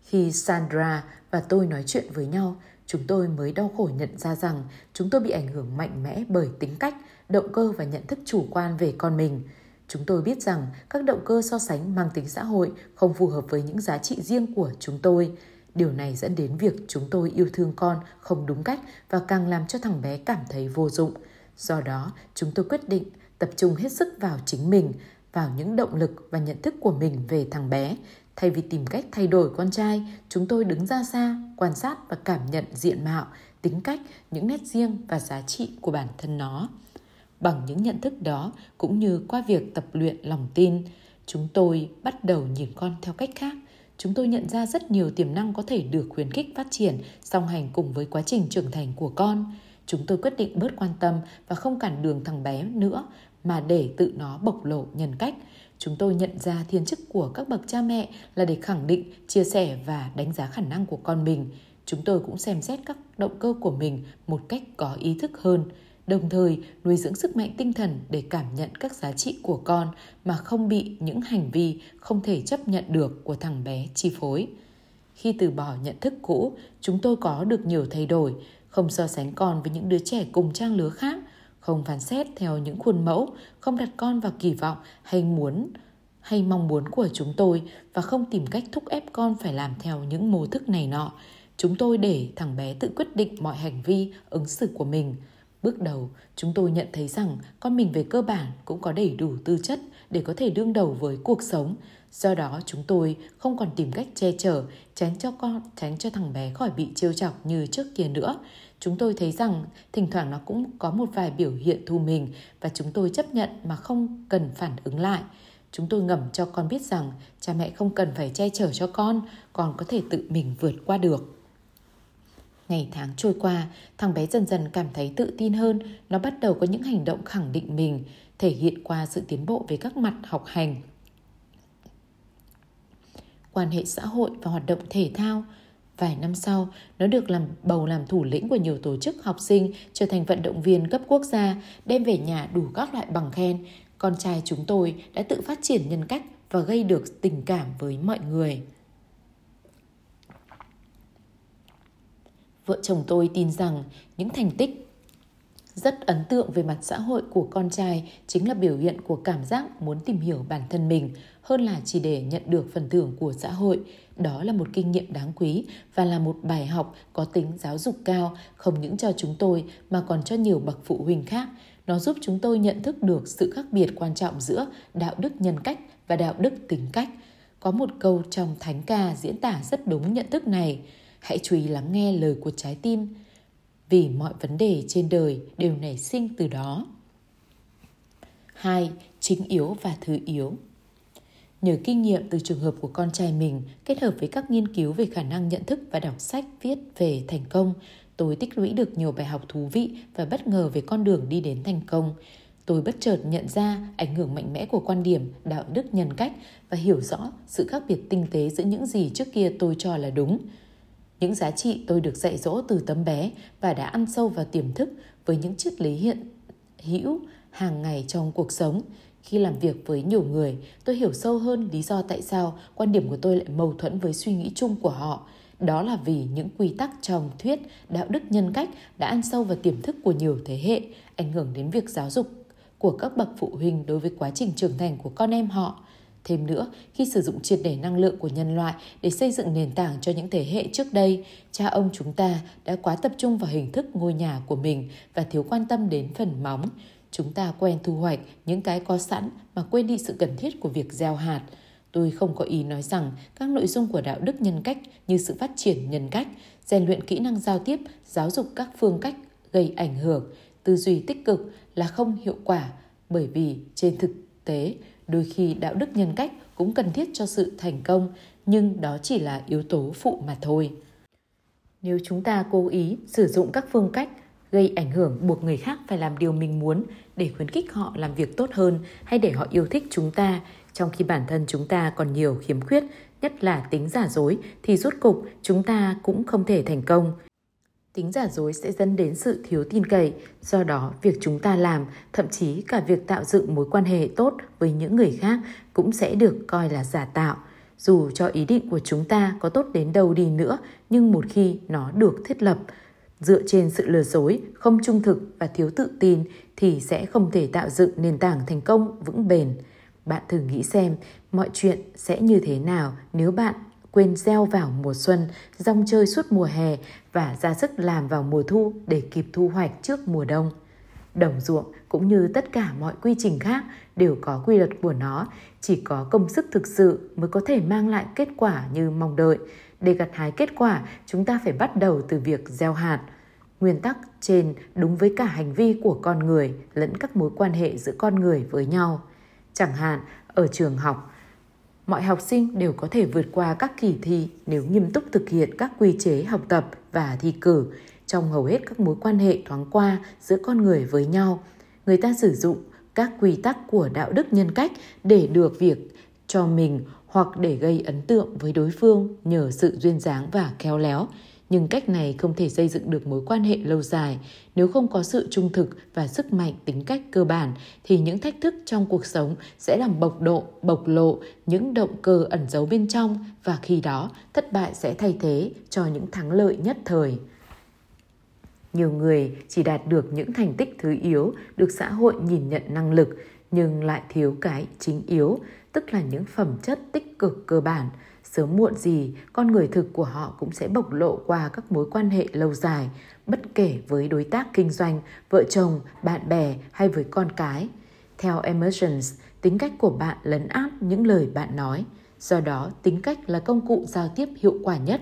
Khi Sandra và tôi nói chuyện với nhau, chúng tôi mới đau khổ nhận ra rằng chúng tôi bị ảnh hưởng mạnh mẽ bởi tính cách, động cơ và nhận thức chủ quan về con mình. Chúng tôi biết rằng các động cơ so sánh mang tính xã hội không phù hợp với những giá trị riêng của chúng tôi. Điều này dẫn đến việc chúng tôi yêu thương con không đúng cách và càng làm cho thằng bé cảm thấy vô dụng. Do đó, chúng tôi quyết định tập trung hết sức vào chính mình, vào những động lực và nhận thức của mình về thằng bé. Thay vì tìm cách thay đổi con trai, chúng tôi đứng ra xa, quan sát và cảm nhận diện mạo, tính cách, những nét riêng và giá trị của bản thân nó. Bằng những nhận thức đó, cũng như qua việc tập luyện lòng tin, chúng tôi bắt đầu nhìn con theo cách khác. Chúng tôi nhận ra rất nhiều tiềm năng có thể được khuyến khích phát triển song hành cùng với quá trình trưởng thành của con. Chúng tôi quyết định bớt quan tâm và không cản đường thằng bé nữa mà để tự nó bộc lộ nhân cách. Chúng tôi nhận ra thiên chức của các bậc cha mẹ là để khẳng định, chia sẻ và đánh giá khả năng của con mình. Chúng tôi cũng xem xét các động cơ của mình một cách có ý thức hơn, đồng thời nuôi dưỡng sức mạnh tinh thần để cảm nhận các giá trị của con mà không bị những hành vi không thể chấp nhận được của thằng bé chi phối. Khi từ bỏ nhận thức cũ, chúng tôi có được nhiều thay đổi, không so sánh con với những đứa trẻ cùng trang lứa khác, không phán xét theo những khuôn mẫu, không đặt con vào kỳ vọng hay muốn hay mong muốn của chúng tôi và không tìm cách thúc ép con phải làm theo những mô thức này nọ. Chúng tôi để thằng bé tự quyết định mọi hành vi, ứng xử của mình. Bước đầu, chúng tôi nhận thấy rằng con mình về cơ bản cũng có đầy đủ tư chất để có thể đương đầu với cuộc sống. Do đó, chúng tôi không còn tìm cách che chở, tránh cho con, tránh cho thằng bé khỏi bị trêu chọc như trước kia nữa chúng tôi thấy rằng thỉnh thoảng nó cũng có một vài biểu hiện thu mình và chúng tôi chấp nhận mà không cần phản ứng lại. Chúng tôi ngầm cho con biết rằng cha mẹ không cần phải che chở cho con, còn có thể tự mình vượt qua được. Ngày tháng trôi qua, thằng bé dần dần cảm thấy tự tin hơn, nó bắt đầu có những hành động khẳng định mình, thể hiện qua sự tiến bộ về các mặt học hành, quan hệ xã hội và hoạt động thể thao. Vài năm sau, nó được làm bầu làm thủ lĩnh của nhiều tổ chức học sinh, trở thành vận động viên cấp quốc gia, đem về nhà đủ các loại bằng khen. Con trai chúng tôi đã tự phát triển nhân cách và gây được tình cảm với mọi người. Vợ chồng tôi tin rằng những thành tích rất ấn tượng về mặt xã hội của con trai chính là biểu hiện của cảm giác muốn tìm hiểu bản thân mình, hơn là chỉ để nhận được phần thưởng của xã hội. Đó là một kinh nghiệm đáng quý và là một bài học có tính giáo dục cao, không những cho chúng tôi mà còn cho nhiều bậc phụ huynh khác. Nó giúp chúng tôi nhận thức được sự khác biệt quan trọng giữa đạo đức nhân cách và đạo đức tính cách. Có một câu trong thánh ca diễn tả rất đúng nhận thức này. Hãy chú ý lắng nghe lời của trái tim vì mọi vấn đề trên đời đều nảy sinh từ đó. 2. Chính yếu và thứ yếu Nhờ kinh nghiệm từ trường hợp của con trai mình kết hợp với các nghiên cứu về khả năng nhận thức và đọc sách viết về thành công, tôi tích lũy được nhiều bài học thú vị và bất ngờ về con đường đi đến thành công. Tôi bất chợt nhận ra ảnh hưởng mạnh mẽ của quan điểm, đạo đức nhân cách và hiểu rõ sự khác biệt tinh tế giữa những gì trước kia tôi cho là đúng. Những giá trị tôi được dạy dỗ từ tấm bé và đã ăn sâu vào tiềm thức với những triết lý hiện hữu hàng ngày trong cuộc sống. Khi làm việc với nhiều người, tôi hiểu sâu hơn lý do tại sao quan điểm của tôi lại mâu thuẫn với suy nghĩ chung của họ. Đó là vì những quy tắc trong thuyết đạo đức nhân cách đã ăn sâu vào tiềm thức của nhiều thế hệ, ảnh hưởng đến việc giáo dục của các bậc phụ huynh đối với quá trình trưởng thành của con em họ. Thêm nữa, khi sử dụng triệt để năng lượng của nhân loại để xây dựng nền tảng cho những thế hệ trước đây, cha ông chúng ta đã quá tập trung vào hình thức ngôi nhà của mình và thiếu quan tâm đến phần móng. Chúng ta quen thu hoạch những cái có sẵn mà quên đi sự cần thiết của việc gieo hạt. Tôi không có ý nói rằng các nội dung của đạo đức nhân cách như sự phát triển nhân cách, rèn luyện kỹ năng giao tiếp, giáo dục các phương cách gây ảnh hưởng, tư duy tích cực là không hiệu quả bởi vì trên thực tế đôi khi đạo đức nhân cách cũng cần thiết cho sự thành công, nhưng đó chỉ là yếu tố phụ mà thôi. Nếu chúng ta cố ý sử dụng các phương cách gây ảnh hưởng buộc người khác phải làm điều mình muốn để khuyến khích họ làm việc tốt hơn hay để họ yêu thích chúng ta, trong khi bản thân chúng ta còn nhiều khiếm khuyết, nhất là tính giả dối, thì rốt cục chúng ta cũng không thể thành công tính giả dối sẽ dẫn đến sự thiếu tin cậy. Do đó, việc chúng ta làm, thậm chí cả việc tạo dựng mối quan hệ tốt với những người khác cũng sẽ được coi là giả tạo. Dù cho ý định của chúng ta có tốt đến đâu đi nữa, nhưng một khi nó được thiết lập, dựa trên sự lừa dối, không trung thực và thiếu tự tin thì sẽ không thể tạo dựng nền tảng thành công vững bền. Bạn thử nghĩ xem, mọi chuyện sẽ như thế nào nếu bạn quên gieo vào mùa xuân, rong chơi suốt mùa hè và ra sức làm vào mùa thu để kịp thu hoạch trước mùa đông. Đồng ruộng cũng như tất cả mọi quy trình khác đều có quy luật của nó, chỉ có công sức thực sự mới có thể mang lại kết quả như mong đợi. Để gặt hái kết quả, chúng ta phải bắt đầu từ việc gieo hạt. Nguyên tắc trên đúng với cả hành vi của con người lẫn các mối quan hệ giữa con người với nhau. Chẳng hạn, ở trường học, mọi học sinh đều có thể vượt qua các kỳ thi nếu nghiêm túc thực hiện các quy chế học tập và thi cử, trong hầu hết các mối quan hệ thoáng qua giữa con người với nhau. Người ta sử dụng các quy tắc của đạo đức nhân cách để được việc cho mình hoặc để gây ấn tượng với đối phương nhờ sự duyên dáng và khéo léo nhưng cách này không thể xây dựng được mối quan hệ lâu dài. Nếu không có sự trung thực và sức mạnh tính cách cơ bản, thì những thách thức trong cuộc sống sẽ làm bộc độ, bộc lộ những động cơ ẩn giấu bên trong và khi đó, thất bại sẽ thay thế cho những thắng lợi nhất thời. Nhiều người chỉ đạt được những thành tích thứ yếu được xã hội nhìn nhận năng lực, nhưng lại thiếu cái chính yếu, tức là những phẩm chất tích cực cơ bản sớm muộn gì, con người thực của họ cũng sẽ bộc lộ qua các mối quan hệ lâu dài, bất kể với đối tác kinh doanh, vợ chồng, bạn bè hay với con cái. Theo emergence, tính cách của bạn lấn át những lời bạn nói, do đó tính cách là công cụ giao tiếp hiệu quả nhất.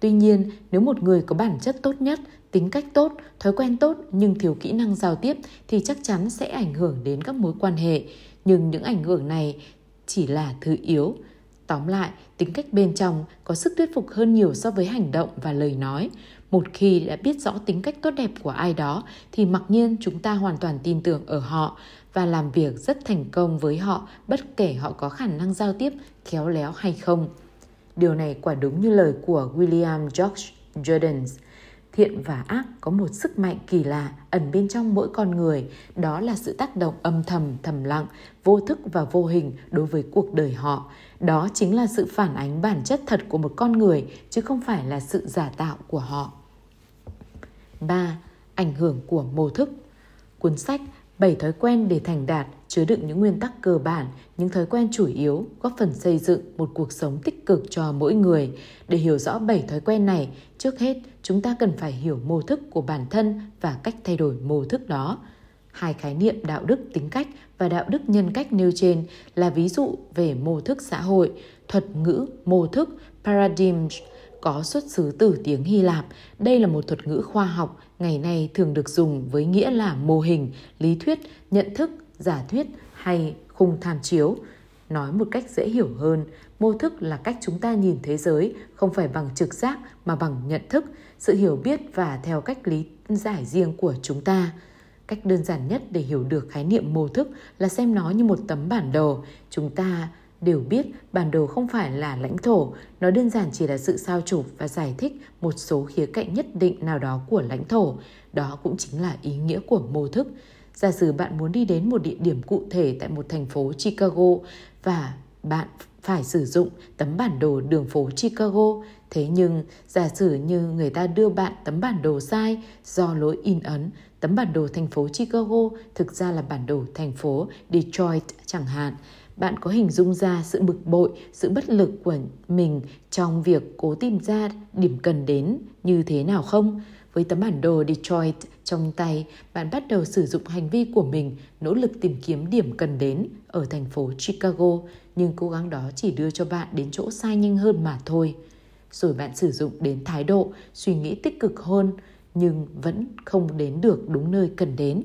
Tuy nhiên, nếu một người có bản chất tốt nhất, tính cách tốt, thói quen tốt nhưng thiếu kỹ năng giao tiếp thì chắc chắn sẽ ảnh hưởng đến các mối quan hệ. Nhưng những ảnh hưởng này chỉ là thứ yếu. Tóm lại, tính cách bên trong có sức thuyết phục hơn nhiều so với hành động và lời nói. Một khi đã biết rõ tính cách tốt đẹp của ai đó thì mặc nhiên chúng ta hoàn toàn tin tưởng ở họ và làm việc rất thành công với họ bất kể họ có khả năng giao tiếp khéo léo hay không. Điều này quả đúng như lời của William George Jordan. Thiện và ác có một sức mạnh kỳ lạ ẩn bên trong mỗi con người, đó là sự tác động âm thầm thầm lặng, vô thức và vô hình đối với cuộc đời họ. Đó chính là sự phản ánh bản chất thật của một con người chứ không phải là sự giả tạo của họ. 3. Ảnh hưởng của mô thức Cuốn sách 7 thói quen để thành đạt chứa đựng những nguyên tắc cơ bản, những thói quen chủ yếu góp phần xây dựng một cuộc sống tích cực cho mỗi người. Để hiểu rõ 7 thói quen này, trước hết chúng ta cần phải hiểu mô thức của bản thân và cách thay đổi mô thức đó. Hai khái niệm đạo đức tính cách và đạo đức nhân cách nêu trên là ví dụ về mô thức xã hội, thuật ngữ mô thức (paradigm) có xuất xứ từ tiếng Hy Lạp. Đây là một thuật ngữ khoa học, ngày nay thường được dùng với nghĩa là mô hình, lý thuyết, nhận thức, giả thuyết hay khung tham chiếu. Nói một cách dễ hiểu hơn, mô thức là cách chúng ta nhìn thế giới không phải bằng trực giác mà bằng nhận thức, sự hiểu biết và theo cách lý giải riêng của chúng ta. Cách đơn giản nhất để hiểu được khái niệm mô thức là xem nó như một tấm bản đồ. Chúng ta đều biết bản đồ không phải là lãnh thổ, nó đơn giản chỉ là sự sao chụp và giải thích một số khía cạnh nhất định nào đó của lãnh thổ. Đó cũng chính là ý nghĩa của mô thức. Giả sử bạn muốn đi đến một địa điểm cụ thể tại một thành phố Chicago và bạn phải sử dụng tấm bản đồ đường phố Chicago. Thế nhưng, giả sử như người ta đưa bạn tấm bản đồ sai do lỗi in ấn, tấm bản đồ thành phố Chicago thực ra là bản đồ thành phố Detroit chẳng hạn. Bạn có hình dung ra sự bực bội, sự bất lực của mình trong việc cố tìm ra điểm cần đến như thế nào không? Với tấm bản đồ Detroit trong tay, bạn bắt đầu sử dụng hành vi của mình nỗ lực tìm kiếm điểm cần đến ở thành phố Chicago, nhưng cố gắng đó chỉ đưa cho bạn đến chỗ sai nhanh hơn mà thôi. Rồi bạn sử dụng đến thái độ, suy nghĩ tích cực hơn, nhưng vẫn không đến được đúng nơi cần đến.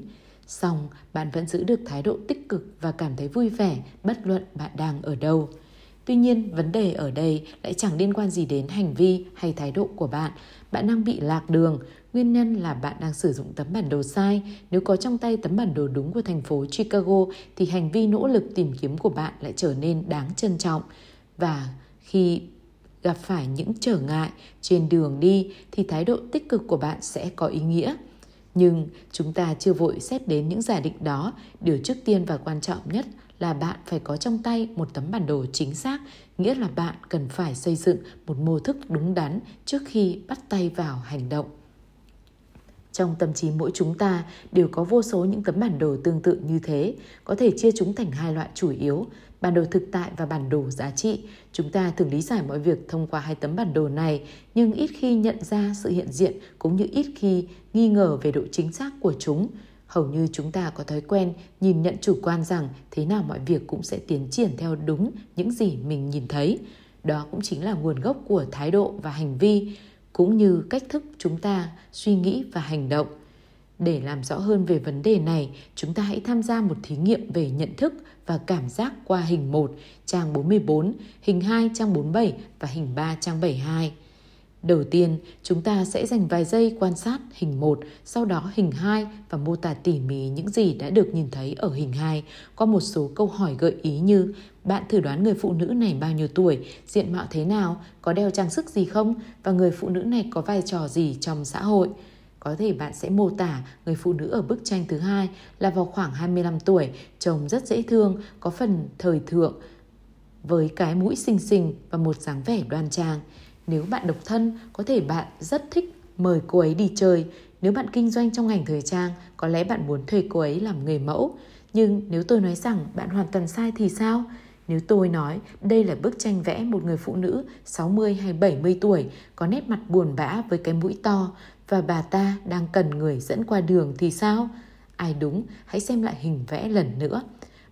Xong, bạn vẫn giữ được thái độ tích cực và cảm thấy vui vẻ bất luận bạn đang ở đâu. Tuy nhiên, vấn đề ở đây lại chẳng liên quan gì đến hành vi hay thái độ của bạn. Bạn đang bị lạc đường, nguyên nhân là bạn đang sử dụng tấm bản đồ sai. Nếu có trong tay tấm bản đồ đúng của thành phố Chicago thì hành vi nỗ lực tìm kiếm của bạn lại trở nên đáng trân trọng. Và khi gặp phải những trở ngại trên đường đi thì thái độ tích cực của bạn sẽ có ý nghĩa. Nhưng chúng ta chưa vội xét đến những giả định đó, điều trước tiên và quan trọng nhất là bạn phải có trong tay một tấm bản đồ chính xác, nghĩa là bạn cần phải xây dựng một mô thức đúng đắn trước khi bắt tay vào hành động. Trong tâm trí mỗi chúng ta đều có vô số những tấm bản đồ tương tự như thế, có thể chia chúng thành hai loại chủ yếu, bản đồ thực tại và bản đồ giá trị. Chúng ta thường lý giải mọi việc thông qua hai tấm bản đồ này, nhưng ít khi nhận ra sự hiện diện cũng như ít khi nghi ngờ về độ chính xác của chúng. Hầu như chúng ta có thói quen nhìn nhận chủ quan rằng thế nào mọi việc cũng sẽ tiến triển theo đúng những gì mình nhìn thấy. Đó cũng chính là nguồn gốc của thái độ và hành vi cũng như cách thức chúng ta suy nghĩ và hành động để làm rõ hơn về vấn đề này, chúng ta hãy tham gia một thí nghiệm về nhận thức và cảm giác qua hình 1, trang 44, hình 2, trang 47 và hình 3, trang 72. Đầu tiên, chúng ta sẽ dành vài giây quan sát hình 1, sau đó hình 2 và mô tả tỉ mỉ những gì đã được nhìn thấy ở hình 2 qua một số câu hỏi gợi ý như bạn thử đoán người phụ nữ này bao nhiêu tuổi, diện mạo thế nào, có đeo trang sức gì không và người phụ nữ này có vai trò gì trong xã hội. Có thể bạn sẽ mô tả người phụ nữ ở bức tranh thứ hai là vào khoảng 25 tuổi, trông rất dễ thương, có phần thời thượng, với cái mũi xinh xinh và một dáng vẻ đoan trang. Nếu bạn độc thân, có thể bạn rất thích mời cô ấy đi chơi. Nếu bạn kinh doanh trong ngành thời trang, có lẽ bạn muốn thuê cô ấy làm người mẫu. Nhưng nếu tôi nói rằng bạn hoàn toàn sai thì sao? Nếu tôi nói đây là bức tranh vẽ một người phụ nữ 60 hay 70 tuổi có nét mặt buồn bã với cái mũi to và bà ta đang cần người dẫn qua đường thì sao? Ai đúng, hãy xem lại hình vẽ lần nữa.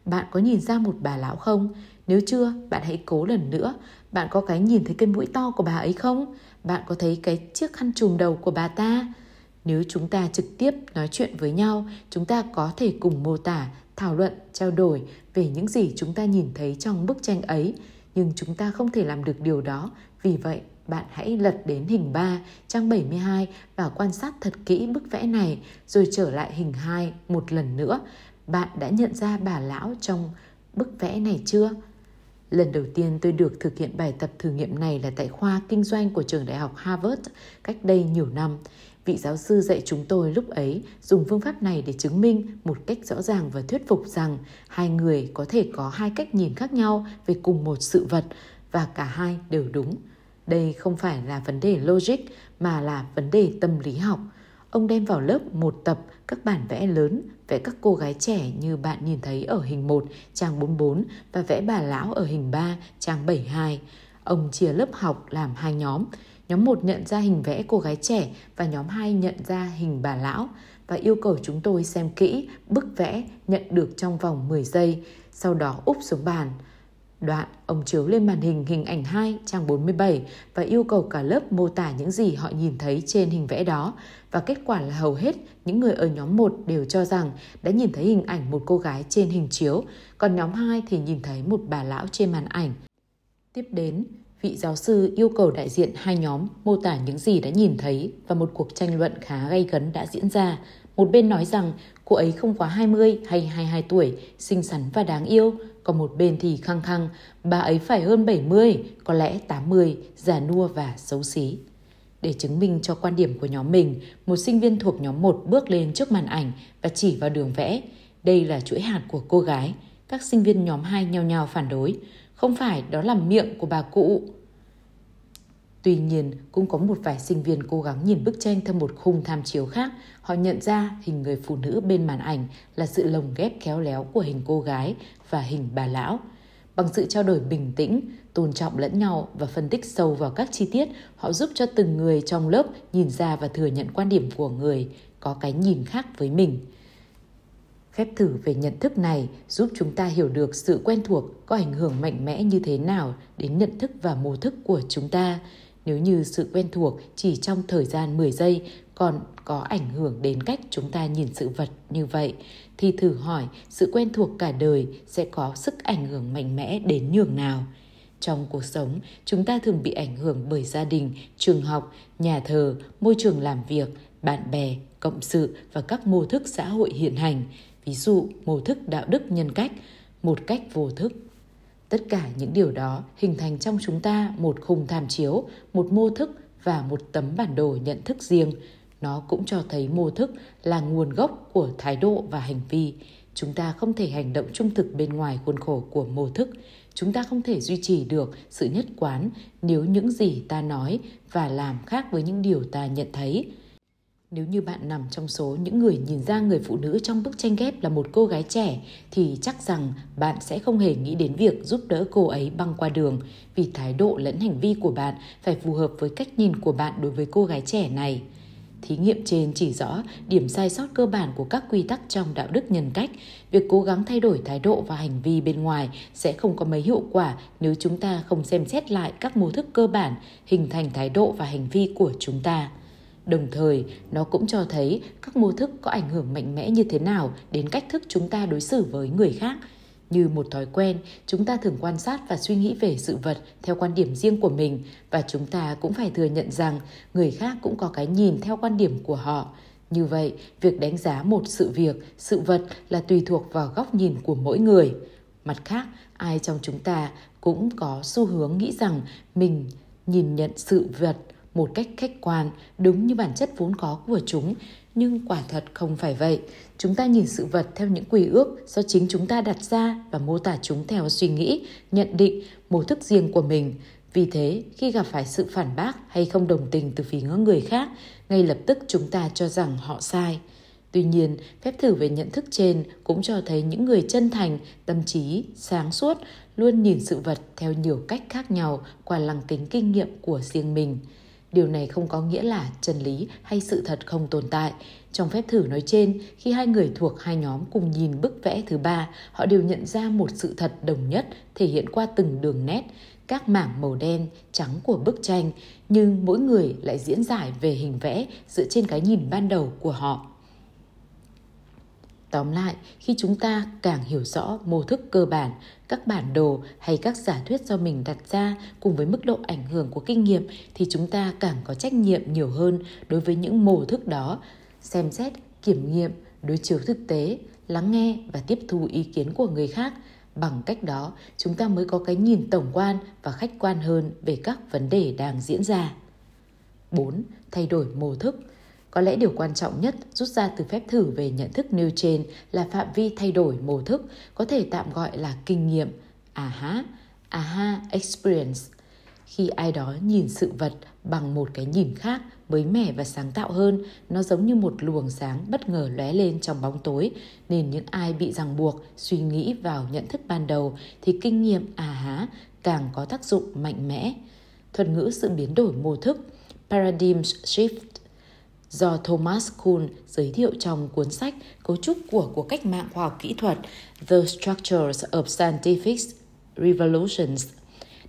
Bạn có nhìn ra một bà lão không? Nếu chưa, bạn hãy cố lần nữa. Bạn có cái nhìn thấy cái mũi to của bà ấy không? Bạn có thấy cái chiếc khăn trùm đầu của bà ta? Nếu chúng ta trực tiếp nói chuyện với nhau, chúng ta có thể cùng mô tả, thảo luận, trao đổi về những gì chúng ta nhìn thấy trong bức tranh ấy, nhưng chúng ta không thể làm được điều đó. Vì vậy, bạn hãy lật đến hình 3, trang 72 và quan sát thật kỹ bức vẽ này, rồi trở lại hình 2 một lần nữa. Bạn đã nhận ra bà lão trong bức vẽ này chưa? Lần đầu tiên tôi được thực hiện bài tập thử nghiệm này là tại khoa kinh doanh của trường đại học Harvard cách đây nhiều năm. Vị giáo sư dạy chúng tôi lúc ấy dùng phương pháp này để chứng minh một cách rõ ràng và thuyết phục rằng hai người có thể có hai cách nhìn khác nhau về cùng một sự vật và cả hai đều đúng. Đây không phải là vấn đề logic mà là vấn đề tâm lý học. Ông đem vào lớp một tập các bản vẽ lớn, vẽ các cô gái trẻ như bạn nhìn thấy ở hình 1, trang 44 và vẽ bà lão ở hình 3, trang 72. Ông chia lớp học làm hai nhóm. Nhóm 1 nhận ra hình vẽ cô gái trẻ và nhóm 2 nhận ra hình bà lão và yêu cầu chúng tôi xem kỹ bức vẽ nhận được trong vòng 10 giây, sau đó úp xuống bàn. Đoạn, ông chiếu lên màn hình hình ảnh 2 trang 47 và yêu cầu cả lớp mô tả những gì họ nhìn thấy trên hình vẽ đó. Và kết quả là hầu hết những người ở nhóm 1 đều cho rằng đã nhìn thấy hình ảnh một cô gái trên hình chiếu, còn nhóm 2 thì nhìn thấy một bà lão trên màn ảnh. Tiếp đến, vị giáo sư yêu cầu đại diện hai nhóm mô tả những gì đã nhìn thấy và một cuộc tranh luận khá gay gấn đã diễn ra. Một bên nói rằng cô ấy không quá 20 hay 22 tuổi, xinh xắn và đáng yêu, còn một bên thì khăng khăng bà ấy phải hơn 70, có lẽ 80, già nua và xấu xí. Để chứng minh cho quan điểm của nhóm mình, một sinh viên thuộc nhóm 1 bước lên trước màn ảnh và chỉ vào đường vẽ. Đây là chuỗi hạt của cô gái. Các sinh viên nhóm 2 nhau nhau phản đối. Không phải đó là miệng của bà cụ. Tuy nhiên, cũng có một vài sinh viên cố gắng nhìn bức tranh theo một khung tham chiếu khác. Họ nhận ra hình người phụ nữ bên màn ảnh là sự lồng ghép khéo léo của hình cô gái và hình bà lão. Bằng sự trao đổi bình tĩnh, tôn trọng lẫn nhau và phân tích sâu vào các chi tiết, họ giúp cho từng người trong lớp nhìn ra và thừa nhận quan điểm của người có cái nhìn khác với mình. Phép thử về nhận thức này giúp chúng ta hiểu được sự quen thuộc có ảnh hưởng mạnh mẽ như thế nào đến nhận thức và mô thức của chúng ta. Nếu như sự quen thuộc chỉ trong thời gian 10 giây còn có ảnh hưởng đến cách chúng ta nhìn sự vật như vậy, thì thử hỏi sự quen thuộc cả đời sẽ có sức ảnh hưởng mạnh mẽ đến nhường nào. Trong cuộc sống, chúng ta thường bị ảnh hưởng bởi gia đình, trường học, nhà thờ, môi trường làm việc, bạn bè, cộng sự và các mô thức xã hội hiện hành, ví dụ mô thức đạo đức nhân cách, một cách vô thức. Tất cả những điều đó hình thành trong chúng ta một khung tham chiếu, một mô thức và một tấm bản đồ nhận thức riêng. Nó cũng cho thấy mô thức là nguồn gốc của thái độ và hành vi. Chúng ta không thể hành động trung thực bên ngoài khuôn khổ của mô thức. Chúng ta không thể duy trì được sự nhất quán nếu những gì ta nói và làm khác với những điều ta nhận thấy. Nếu như bạn nằm trong số những người nhìn ra người phụ nữ trong bức tranh ghép là một cô gái trẻ, thì chắc rằng bạn sẽ không hề nghĩ đến việc giúp đỡ cô ấy băng qua đường vì thái độ lẫn hành vi của bạn phải phù hợp với cách nhìn của bạn đối với cô gái trẻ này. Thí nghiệm trên chỉ rõ điểm sai sót cơ bản của các quy tắc trong đạo đức nhân cách. Việc cố gắng thay đổi thái độ và hành vi bên ngoài sẽ không có mấy hiệu quả nếu chúng ta không xem xét lại các mô thức cơ bản hình thành thái độ và hành vi của chúng ta. Đồng thời, nó cũng cho thấy các mô thức có ảnh hưởng mạnh mẽ như thế nào đến cách thức chúng ta đối xử với người khác. Như một thói quen, chúng ta thường quan sát và suy nghĩ về sự vật theo quan điểm riêng của mình và chúng ta cũng phải thừa nhận rằng người khác cũng có cái nhìn theo quan điểm của họ. Như vậy, việc đánh giá một sự việc, sự vật là tùy thuộc vào góc nhìn của mỗi người. Mặt khác, ai trong chúng ta cũng có xu hướng nghĩ rằng mình nhìn nhận sự vật một cách khách quan, đúng như bản chất vốn có của chúng, nhưng quả thật không phải vậy. Chúng ta nhìn sự vật theo những quy ước do chính chúng ta đặt ra và mô tả chúng theo suy nghĩ, nhận định, mô thức riêng của mình. Vì thế, khi gặp phải sự phản bác hay không đồng tình từ phía người khác, ngay lập tức chúng ta cho rằng họ sai. Tuy nhiên, phép thử về nhận thức trên cũng cho thấy những người chân thành, tâm trí, sáng suốt luôn nhìn sự vật theo nhiều cách khác nhau qua lăng kính kinh nghiệm của riêng mình. Điều này không có nghĩa là chân lý hay sự thật không tồn tại. Trong phép thử nói trên, khi hai người thuộc hai nhóm cùng nhìn bức vẽ thứ ba, họ đều nhận ra một sự thật đồng nhất thể hiện qua từng đường nét, các mảng màu đen, trắng của bức tranh, nhưng mỗi người lại diễn giải về hình vẽ dựa trên cái nhìn ban đầu của họ. Tóm lại, khi chúng ta càng hiểu rõ mô thức cơ bản, các bản đồ hay các giả thuyết do mình đặt ra cùng với mức độ ảnh hưởng của kinh nghiệm thì chúng ta càng có trách nhiệm nhiều hơn đối với những mô thức đó, xem xét, kiểm nghiệm, đối chiếu thực tế, lắng nghe và tiếp thu ý kiến của người khác. Bằng cách đó, chúng ta mới có cái nhìn tổng quan và khách quan hơn về các vấn đề đang diễn ra. 4. Thay đổi mô thức – có lẽ điều quan trọng nhất rút ra từ phép thử về nhận thức nêu trên là phạm vi thay đổi mô thức, có thể tạm gọi là kinh nghiệm, aha, aha experience. Khi ai đó nhìn sự vật bằng một cái nhìn khác, mới mẻ và sáng tạo hơn, nó giống như một luồng sáng bất ngờ lóe lên trong bóng tối, nên những ai bị ràng buộc, suy nghĩ vào nhận thức ban đầu thì kinh nghiệm aha càng có tác dụng mạnh mẽ. Thuật ngữ sự biến đổi mô thức, paradigm shift do Thomas Kuhn giới thiệu trong cuốn sách Cấu trúc của cuộc cách mạng khoa học kỹ thuật The Structures of Scientific Revolutions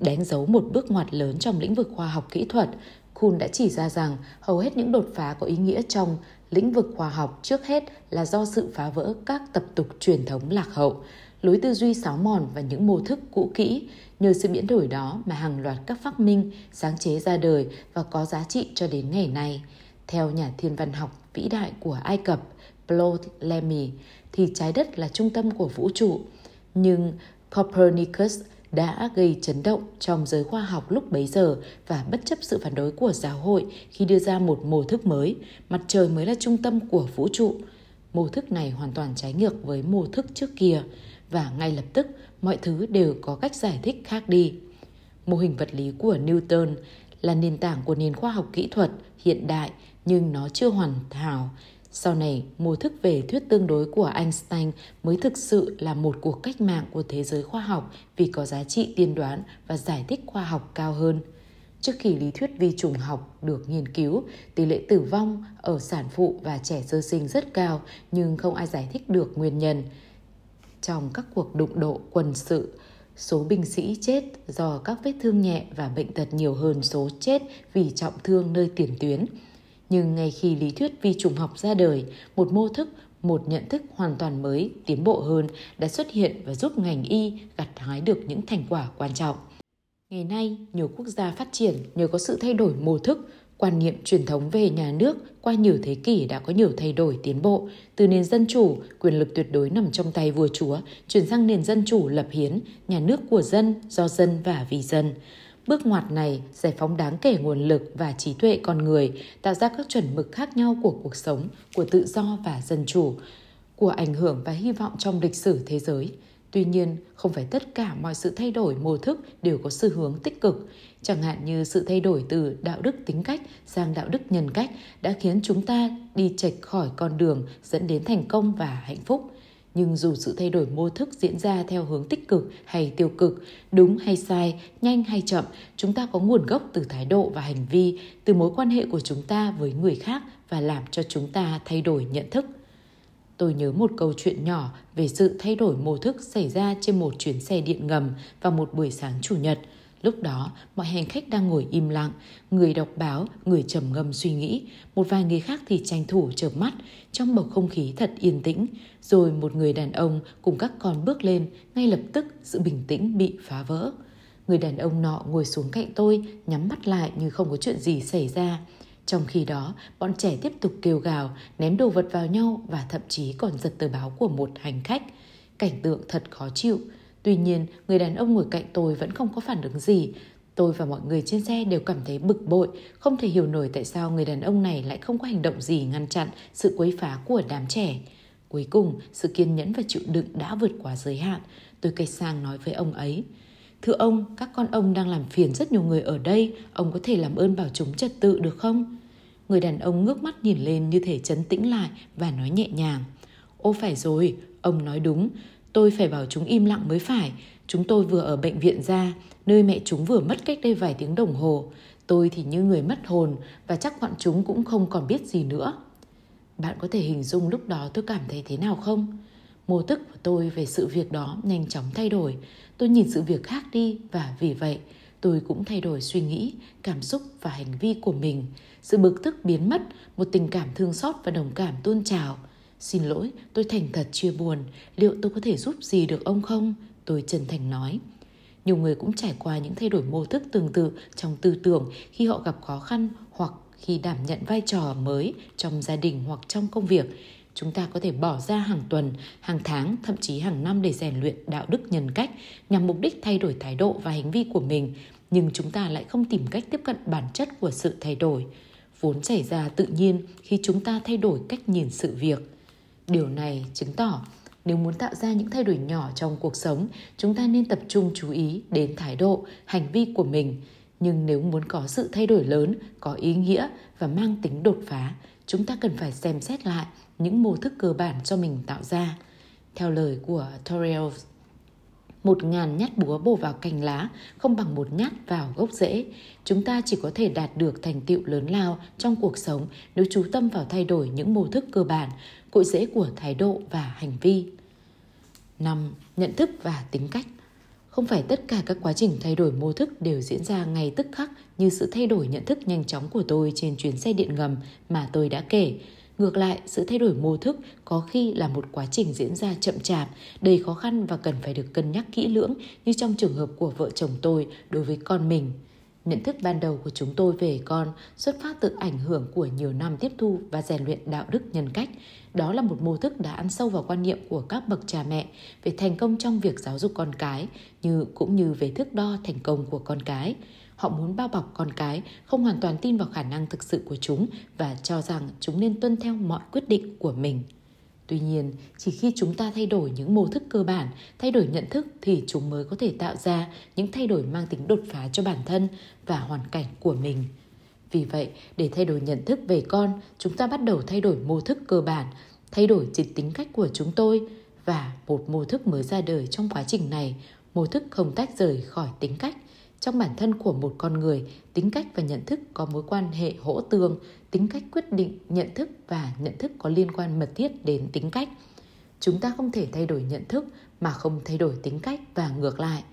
đánh dấu một bước ngoặt lớn trong lĩnh vực khoa học kỹ thuật. Kuhn đã chỉ ra rằng hầu hết những đột phá có ý nghĩa trong lĩnh vực khoa học trước hết là do sự phá vỡ các tập tục truyền thống lạc hậu, lối tư duy xáo mòn và những mô thức cũ kỹ. Nhờ sự biến đổi đó mà hàng loạt các phát minh, sáng chế ra đời và có giá trị cho đến ngày nay. Theo nhà thiên văn học vĩ đại của Ai Cập Ptolemy thì trái đất là trung tâm của vũ trụ. Nhưng Copernicus đã gây chấn động trong giới khoa học lúc bấy giờ và bất chấp sự phản đối của giáo hội khi đưa ra một mô thức mới, mặt trời mới là trung tâm của vũ trụ. Mô thức này hoàn toàn trái ngược với mô thức trước kia và ngay lập tức mọi thứ đều có cách giải thích khác đi. Mô hình vật lý của Newton là nền tảng của nền khoa học kỹ thuật hiện đại nhưng nó chưa hoàn hảo. Sau này, mô thức về thuyết tương đối của Einstein mới thực sự là một cuộc cách mạng của thế giới khoa học vì có giá trị tiên đoán và giải thích khoa học cao hơn. Trước khi lý thuyết vi trùng học được nghiên cứu, tỷ lệ tử vong ở sản phụ và trẻ sơ sinh rất cao nhưng không ai giải thích được nguyên nhân. Trong các cuộc đụng độ quân sự, số binh sĩ chết do các vết thương nhẹ và bệnh tật nhiều hơn số chết vì trọng thương nơi tiền tuyến. Nhưng ngay khi lý thuyết vi trùng học ra đời, một mô thức, một nhận thức hoàn toàn mới, tiến bộ hơn đã xuất hiện và giúp ngành y gặt hái được những thành quả quan trọng. Ngày nay, nhiều quốc gia phát triển nhờ có sự thay đổi mô thức, quan niệm truyền thống về nhà nước qua nhiều thế kỷ đã có nhiều thay đổi tiến bộ, từ nền dân chủ, quyền lực tuyệt đối nằm trong tay vua chúa, chuyển sang nền dân chủ lập hiến, nhà nước của dân, do dân và vì dân. Bước ngoặt này giải phóng đáng kể nguồn lực và trí tuệ con người, tạo ra các chuẩn mực khác nhau của cuộc sống, của tự do và dân chủ, của ảnh hưởng và hy vọng trong lịch sử thế giới. Tuy nhiên, không phải tất cả mọi sự thay đổi mô thức đều có xu hướng tích cực. Chẳng hạn như sự thay đổi từ đạo đức tính cách sang đạo đức nhân cách đã khiến chúng ta đi chệch khỏi con đường dẫn đến thành công và hạnh phúc. Nhưng dù sự thay đổi mô thức diễn ra theo hướng tích cực hay tiêu cực, đúng hay sai, nhanh hay chậm, chúng ta có nguồn gốc từ thái độ và hành vi, từ mối quan hệ của chúng ta với người khác và làm cho chúng ta thay đổi nhận thức. Tôi nhớ một câu chuyện nhỏ về sự thay đổi mô thức xảy ra trên một chuyến xe điện ngầm vào một buổi sáng chủ nhật. Lúc đó, mọi hành khách đang ngồi im lặng, người đọc báo, người trầm ngâm suy nghĩ, một vài người khác thì tranh thủ chợp mắt trong bầu không khí thật yên tĩnh. Rồi một người đàn ông cùng các con bước lên, ngay lập tức sự bình tĩnh bị phá vỡ. Người đàn ông nọ ngồi xuống cạnh tôi, nhắm mắt lại như không có chuyện gì xảy ra. Trong khi đó, bọn trẻ tiếp tục kêu gào, ném đồ vật vào nhau và thậm chí còn giật tờ báo của một hành khách. Cảnh tượng thật khó chịu. Tuy nhiên, người đàn ông ngồi cạnh tôi vẫn không có phản ứng gì. Tôi và mọi người trên xe đều cảm thấy bực bội, không thể hiểu nổi tại sao người đàn ông này lại không có hành động gì ngăn chặn sự quấy phá của đám trẻ. Cuối cùng, sự kiên nhẫn và chịu đựng đã vượt quá giới hạn. Tôi cây sang nói với ông ấy. Thưa ông, các con ông đang làm phiền rất nhiều người ở đây, ông có thể làm ơn bảo chúng trật tự được không? Người đàn ông ngước mắt nhìn lên như thể chấn tĩnh lại và nói nhẹ nhàng. Ô phải rồi, ông nói đúng. Tôi phải bảo chúng im lặng mới phải. Chúng tôi vừa ở bệnh viện ra, nơi mẹ chúng vừa mất cách đây vài tiếng đồng hồ. Tôi thì như người mất hồn và chắc bọn chúng cũng không còn biết gì nữa. Bạn có thể hình dung lúc đó tôi cảm thấy thế nào không? Mô thức của tôi về sự việc đó nhanh chóng thay đổi. Tôi nhìn sự việc khác đi và vì vậy tôi cũng thay đổi suy nghĩ, cảm xúc và hành vi của mình. Sự bực tức biến mất, một tình cảm thương xót và đồng cảm tuôn trào. Xin lỗi, tôi thành thật chia buồn. Liệu tôi có thể giúp gì được ông không? Tôi chân thành nói. Nhiều người cũng trải qua những thay đổi mô thức tương tự trong tư tưởng khi họ gặp khó khăn hoặc khi đảm nhận vai trò mới trong gia đình hoặc trong công việc. Chúng ta có thể bỏ ra hàng tuần, hàng tháng, thậm chí hàng năm để rèn luyện đạo đức nhân cách nhằm mục đích thay đổi thái độ và hành vi của mình, nhưng chúng ta lại không tìm cách tiếp cận bản chất của sự thay đổi vốn xảy ra tự nhiên khi chúng ta thay đổi cách nhìn sự việc. Điều này chứng tỏ nếu muốn tạo ra những thay đổi nhỏ trong cuộc sống, chúng ta nên tập trung chú ý đến thái độ, hành vi của mình. Nhưng nếu muốn có sự thay đổi lớn, có ý nghĩa và mang tính đột phá, chúng ta cần phải xem xét lại những mô thức cơ bản cho mình tạo ra. Theo lời của Torrell một ngàn nhát búa bổ vào cành lá không bằng một nhát vào gốc rễ. Chúng ta chỉ có thể đạt được thành tựu lớn lao trong cuộc sống nếu chú tâm vào thay đổi những mô thức cơ bản, cội rễ của thái độ và hành vi. 5. Nhận thức và tính cách không phải tất cả các quá trình thay đổi mô thức đều diễn ra ngay tức khắc như sự thay đổi nhận thức nhanh chóng của tôi trên chuyến xe điện ngầm mà tôi đã kể. Ngược lại, sự thay đổi mô thức có khi là một quá trình diễn ra chậm chạp, đầy khó khăn và cần phải được cân nhắc kỹ lưỡng như trong trường hợp của vợ chồng tôi đối với con mình. Nhận thức ban đầu của chúng tôi về con xuất phát từ ảnh hưởng của nhiều năm tiếp thu và rèn luyện đạo đức nhân cách. Đó là một mô thức đã ăn sâu vào quan niệm của các bậc cha mẹ về thành công trong việc giáo dục con cái, như cũng như về thước đo thành công của con cái. Họ muốn bao bọc con cái, không hoàn toàn tin vào khả năng thực sự của chúng và cho rằng chúng nên tuân theo mọi quyết định của mình. Tuy nhiên, chỉ khi chúng ta thay đổi những mô thức cơ bản, thay đổi nhận thức thì chúng mới có thể tạo ra những thay đổi mang tính đột phá cho bản thân và hoàn cảnh của mình. Vì vậy, để thay đổi nhận thức về con, chúng ta bắt đầu thay đổi mô thức cơ bản, thay đổi chỉ tính cách của chúng tôi và một mô thức mới ra đời trong quá trình này, mô thức không tách rời khỏi tính cách trong bản thân của một con người, tính cách và nhận thức có mối quan hệ hỗ tương, tính cách quyết định nhận thức và nhận thức có liên quan mật thiết đến tính cách. Chúng ta không thể thay đổi nhận thức mà không thay đổi tính cách và ngược lại.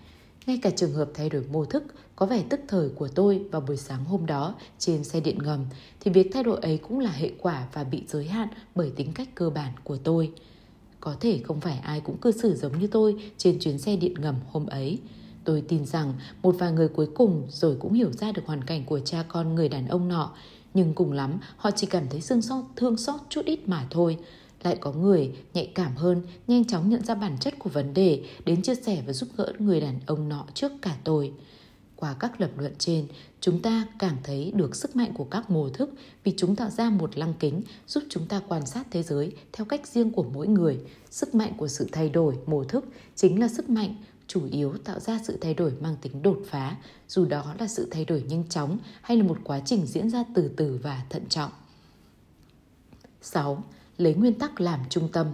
Ngay cả trường hợp thay đổi mô thức, có vẻ tức thời của tôi vào buổi sáng hôm đó trên xe điện ngầm, thì việc thay đổi ấy cũng là hệ quả và bị giới hạn bởi tính cách cơ bản của tôi. Có thể không phải ai cũng cư xử giống như tôi trên chuyến xe điện ngầm hôm ấy. Tôi tin rằng một vài người cuối cùng rồi cũng hiểu ra được hoàn cảnh của cha con người đàn ông nọ, nhưng cùng lắm họ chỉ cảm thấy sương xót, thương xót chút ít mà thôi. Lại có người nhạy cảm hơn, nhanh chóng nhận ra bản chất của vấn đề, đến chia sẻ và giúp gỡ người đàn ông nọ trước cả tôi. Qua các lập luận trên, chúng ta càng thấy được sức mạnh của các mô thức vì chúng tạo ra một lăng kính giúp chúng ta quan sát thế giới theo cách riêng của mỗi người. Sức mạnh của sự thay đổi mô thức chính là sức mạnh chủ yếu tạo ra sự thay đổi mang tính đột phá, dù đó là sự thay đổi nhanh chóng hay là một quá trình diễn ra từ từ và thận trọng. 6. Lấy nguyên tắc làm trung tâm.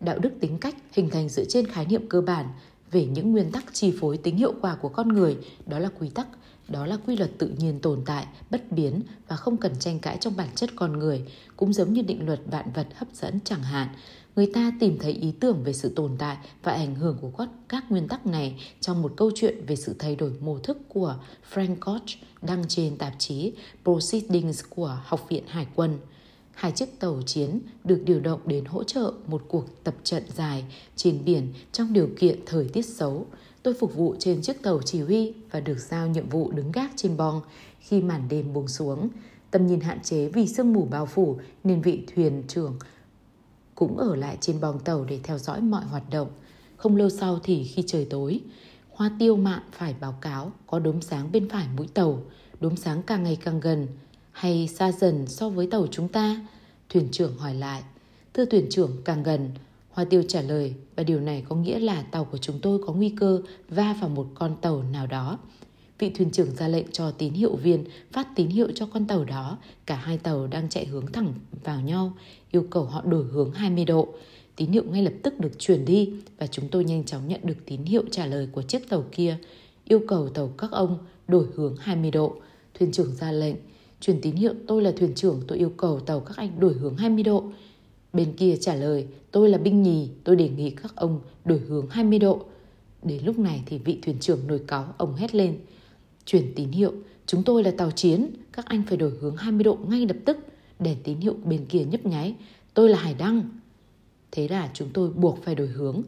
Đạo đức tính cách hình thành dựa trên khái niệm cơ bản về những nguyên tắc chi phối tính hiệu quả của con người, đó là quy tắc, đó là quy luật tự nhiên tồn tại, bất biến và không cần tranh cãi trong bản chất con người, cũng giống như định luật vạn vật hấp dẫn chẳng hạn người ta tìm thấy ý tưởng về sự tồn tại và ảnh hưởng của các, các nguyên tắc này trong một câu chuyện về sự thay đổi mô thức của Frank Koch đăng trên tạp chí Proceedings của Học viện Hải quân. Hai chiếc tàu chiến được điều động đến hỗ trợ một cuộc tập trận dài trên biển trong điều kiện thời tiết xấu. Tôi phục vụ trên chiếc tàu chỉ huy và được giao nhiệm vụ đứng gác trên bong khi màn đêm buông xuống. Tầm nhìn hạn chế vì sương mù bao phủ nên vị thuyền trưởng cũng ở lại trên bong tàu để theo dõi mọi hoạt động. Không lâu sau thì khi trời tối, Hoa tiêu mạn phải báo cáo có đốm sáng bên phải mũi tàu, đốm sáng càng ngày càng gần, hay xa dần so với tàu chúng ta? Thuyền trưởng hỏi lại. Thưa thuyền trưởng càng gần, Hoa tiêu trả lời và điều này có nghĩa là tàu của chúng tôi có nguy cơ va vào một con tàu nào đó vị thuyền trưởng ra lệnh cho tín hiệu viên phát tín hiệu cho con tàu đó. Cả hai tàu đang chạy hướng thẳng vào nhau, yêu cầu họ đổi hướng 20 độ. Tín hiệu ngay lập tức được chuyển đi và chúng tôi nhanh chóng nhận được tín hiệu trả lời của chiếc tàu kia, yêu cầu tàu các ông đổi hướng 20 độ. Thuyền trưởng ra lệnh, truyền tín hiệu tôi là thuyền trưởng, tôi yêu cầu tàu các anh đổi hướng 20 độ. Bên kia trả lời, tôi là binh nhì, tôi đề nghị các ông đổi hướng 20 độ. Đến lúc này thì vị thuyền trưởng nổi cáu, ông hét lên. Chuyển tín hiệu, chúng tôi là tàu chiến, các anh phải đổi hướng 20 độ ngay lập tức. để tín hiệu bên kia nhấp nháy, tôi là Hải Đăng. Thế là chúng tôi buộc phải đổi hướng.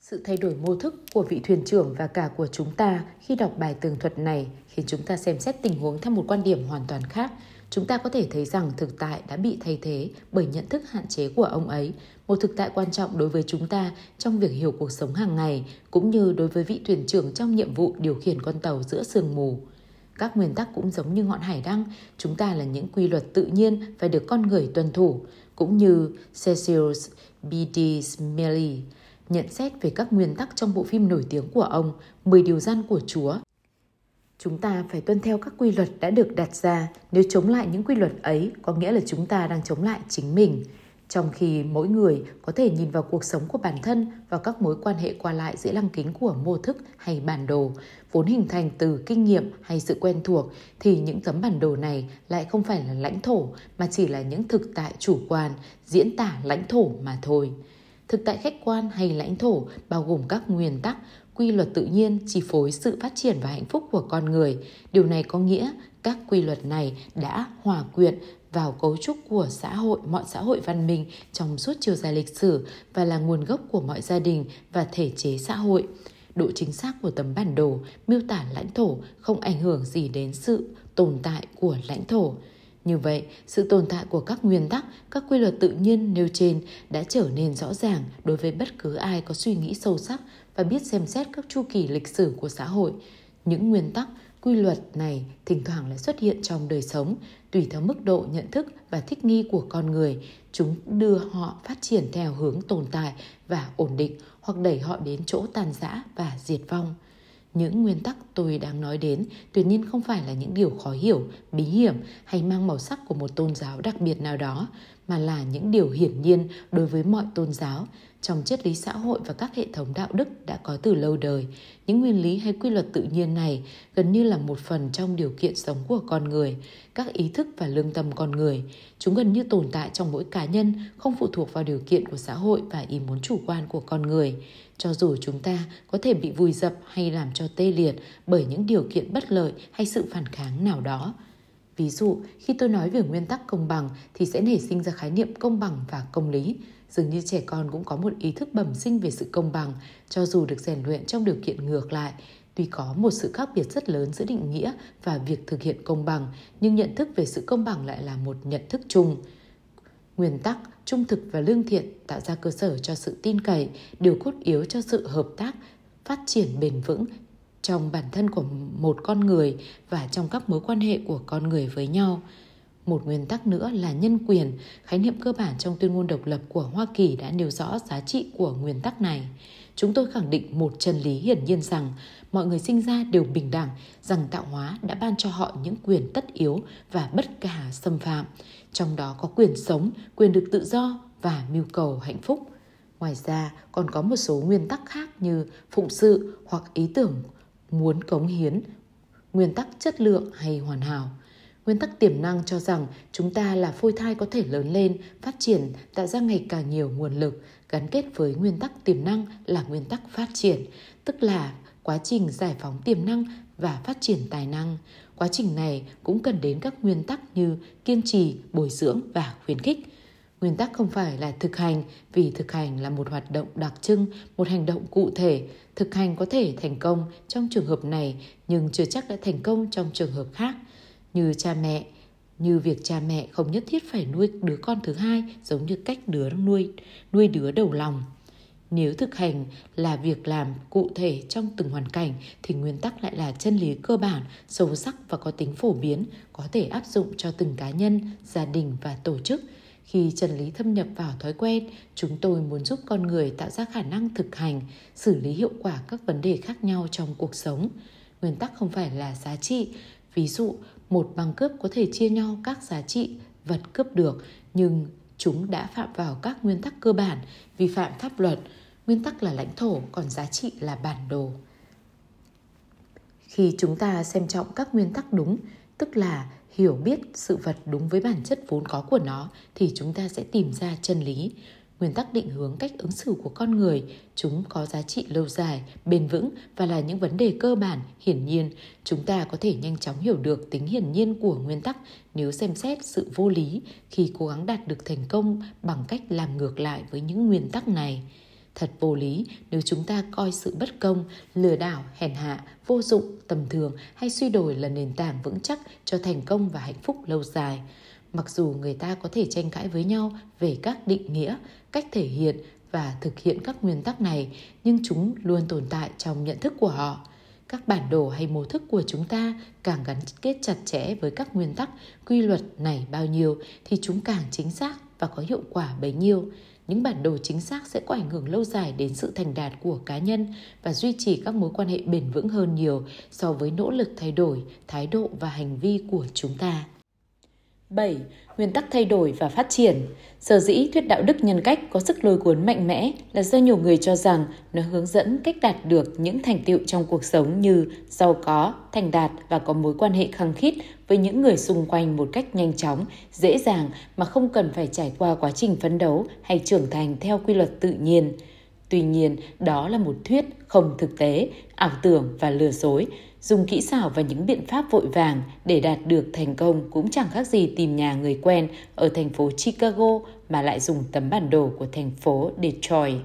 Sự thay đổi mô thức của vị thuyền trưởng và cả của chúng ta khi đọc bài tường thuật này khiến chúng ta xem xét tình huống theo một quan điểm hoàn toàn khác. Chúng ta có thể thấy rằng thực tại đã bị thay thế bởi nhận thức hạn chế của ông ấy, một thực tại quan trọng đối với chúng ta trong việc hiểu cuộc sống hàng ngày, cũng như đối với vị thuyền trưởng trong nhiệm vụ điều khiển con tàu giữa sương mù. Các nguyên tắc cũng giống như ngọn hải đăng, chúng ta là những quy luật tự nhiên phải được con người tuân thủ, cũng như Cecil B.D. Smiley nhận xét về các nguyên tắc trong bộ phim nổi tiếng của ông 10 điều gian của Chúa. Chúng ta phải tuân theo các quy luật đã được đặt ra, nếu chống lại những quy luật ấy có nghĩa là chúng ta đang chống lại chính mình. Trong khi mỗi người có thể nhìn vào cuộc sống của bản thân và các mối quan hệ qua lại giữa lăng kính của mô thức hay bản đồ, vốn hình thành từ kinh nghiệm hay sự quen thuộc, thì những tấm bản đồ này lại không phải là lãnh thổ mà chỉ là những thực tại chủ quan, diễn tả lãnh thổ mà thôi. Thực tại khách quan hay lãnh thổ bao gồm các nguyên tắc, quy luật tự nhiên chi phối sự phát triển và hạnh phúc của con người. Điều này có nghĩa các quy luật này đã hòa quyện vào cấu trúc của xã hội, mọi xã hội văn minh trong suốt chiều dài lịch sử và là nguồn gốc của mọi gia đình và thể chế xã hội. độ chính xác của tấm bản đồ miêu tả lãnh thổ không ảnh hưởng gì đến sự tồn tại của lãnh thổ. Như vậy, sự tồn tại của các nguyên tắc, các quy luật tự nhiên nêu trên đã trở nên rõ ràng đối với bất cứ ai có suy nghĩ sâu sắc và biết xem xét các chu kỳ lịch sử của xã hội. Những nguyên tắc, quy luật này thỉnh thoảng lại xuất hiện trong đời sống, tùy theo mức độ nhận thức và thích nghi của con người, chúng đưa họ phát triển theo hướng tồn tại và ổn định hoặc đẩy họ đến chỗ tàn giã và diệt vong. Những nguyên tắc tôi đang nói đến tuyệt nhiên không phải là những điều khó hiểu, bí hiểm hay mang màu sắc của một tôn giáo đặc biệt nào đó, mà là những điều hiển nhiên đối với mọi tôn giáo trong triết lý xã hội và các hệ thống đạo đức đã có từ lâu đời. Những nguyên lý hay quy luật tự nhiên này gần như là một phần trong điều kiện sống của con người, các ý thức và lương tâm con người. Chúng gần như tồn tại trong mỗi cá nhân, không phụ thuộc vào điều kiện của xã hội và ý muốn chủ quan của con người cho dù chúng ta có thể bị vùi dập hay làm cho tê liệt bởi những điều kiện bất lợi hay sự phản kháng nào đó. Ví dụ, khi tôi nói về nguyên tắc công bằng thì sẽ nảy sinh ra khái niệm công bằng và công lý. Dường như trẻ con cũng có một ý thức bẩm sinh về sự công bằng, cho dù được rèn luyện trong điều kiện ngược lại. Tuy có một sự khác biệt rất lớn giữa định nghĩa và việc thực hiện công bằng, nhưng nhận thức về sự công bằng lại là một nhận thức chung. Nguyên tắc trung thực và lương thiện tạo ra cơ sở cho sự tin cậy, điều cốt yếu cho sự hợp tác, phát triển bền vững trong bản thân của một con người và trong các mối quan hệ của con người với nhau. Một nguyên tắc nữa là nhân quyền, khái niệm cơ bản trong tuyên ngôn độc lập của Hoa Kỳ đã nêu rõ giá trị của nguyên tắc này. Chúng tôi khẳng định một chân lý hiển nhiên rằng mọi người sinh ra đều bình đẳng, rằng tạo hóa đã ban cho họ những quyền tất yếu và bất khả xâm phạm trong đó có quyền sống, quyền được tự do và mưu cầu hạnh phúc. Ngoài ra, còn có một số nguyên tắc khác như phụng sự hoặc ý tưởng muốn cống hiến, nguyên tắc chất lượng hay hoàn hảo. Nguyên tắc tiềm năng cho rằng chúng ta là phôi thai có thể lớn lên, phát triển, tạo ra ngày càng nhiều nguồn lực, gắn kết với nguyên tắc tiềm năng là nguyên tắc phát triển, tức là quá trình giải phóng tiềm năng và phát triển tài năng. Quá trình này cũng cần đến các nguyên tắc như kiên trì, bồi dưỡng và khuyến khích. Nguyên tắc không phải là thực hành vì thực hành là một hoạt động đặc trưng, một hành động cụ thể. Thực hành có thể thành công trong trường hợp này nhưng chưa chắc đã thành công trong trường hợp khác. Như cha mẹ, như việc cha mẹ không nhất thiết phải nuôi đứa con thứ hai giống như cách đứa nuôi nuôi đứa đầu lòng. Nếu thực hành là việc làm cụ thể trong từng hoàn cảnh thì nguyên tắc lại là chân lý cơ bản, sâu sắc và có tính phổ biến, có thể áp dụng cho từng cá nhân, gia đình và tổ chức. Khi chân lý thâm nhập vào thói quen, chúng tôi muốn giúp con người tạo ra khả năng thực hành, xử lý hiệu quả các vấn đề khác nhau trong cuộc sống. Nguyên tắc không phải là giá trị. Ví dụ, một băng cướp có thể chia nhau các giá trị vật cướp được, nhưng chúng đã phạm vào các nguyên tắc cơ bản, vi phạm pháp luật, nguyên tắc là lãnh thổ, còn giá trị là bản đồ. Khi chúng ta xem trọng các nguyên tắc đúng, tức là hiểu biết sự vật đúng với bản chất vốn có của nó thì chúng ta sẽ tìm ra chân lý. Nguyên tắc định hướng cách ứng xử của con người, chúng có giá trị lâu dài, bền vững và là những vấn đề cơ bản, hiển nhiên. Chúng ta có thể nhanh chóng hiểu được tính hiển nhiên của nguyên tắc nếu xem xét sự vô lý khi cố gắng đạt được thành công bằng cách làm ngược lại với những nguyên tắc này. Thật vô lý nếu chúng ta coi sự bất công, lừa đảo, hèn hạ, vô dụng, tầm thường hay suy đổi là nền tảng vững chắc cho thành công và hạnh phúc lâu dài. Mặc dù người ta có thể tranh cãi với nhau về các định nghĩa, cách thể hiện và thực hiện các nguyên tắc này, nhưng chúng luôn tồn tại trong nhận thức của họ. Các bản đồ hay mô thức của chúng ta càng gắn kết chặt chẽ với các nguyên tắc, quy luật này bao nhiêu thì chúng càng chính xác và có hiệu quả bấy nhiêu những bản đồ chính xác sẽ có ảnh hưởng lâu dài đến sự thành đạt của cá nhân và duy trì các mối quan hệ bền vững hơn nhiều so với nỗ lực thay đổi thái độ và hành vi của chúng ta. 7. Nguyên tắc thay đổi và phát triển Sở dĩ thuyết đạo đức nhân cách có sức lôi cuốn mạnh mẽ là do nhiều người cho rằng nó hướng dẫn cách đạt được những thành tựu trong cuộc sống như giàu có, thành đạt và có mối quan hệ khăng khít với những người xung quanh một cách nhanh chóng, dễ dàng mà không cần phải trải qua quá trình phấn đấu hay trưởng thành theo quy luật tự nhiên. Tuy nhiên, đó là một thuyết không thực tế, ảo tưởng và lừa dối, dùng kỹ xảo và những biện pháp vội vàng để đạt được thành công cũng chẳng khác gì tìm nhà người quen ở thành phố Chicago mà lại dùng tấm bản đồ của thành phố Detroit.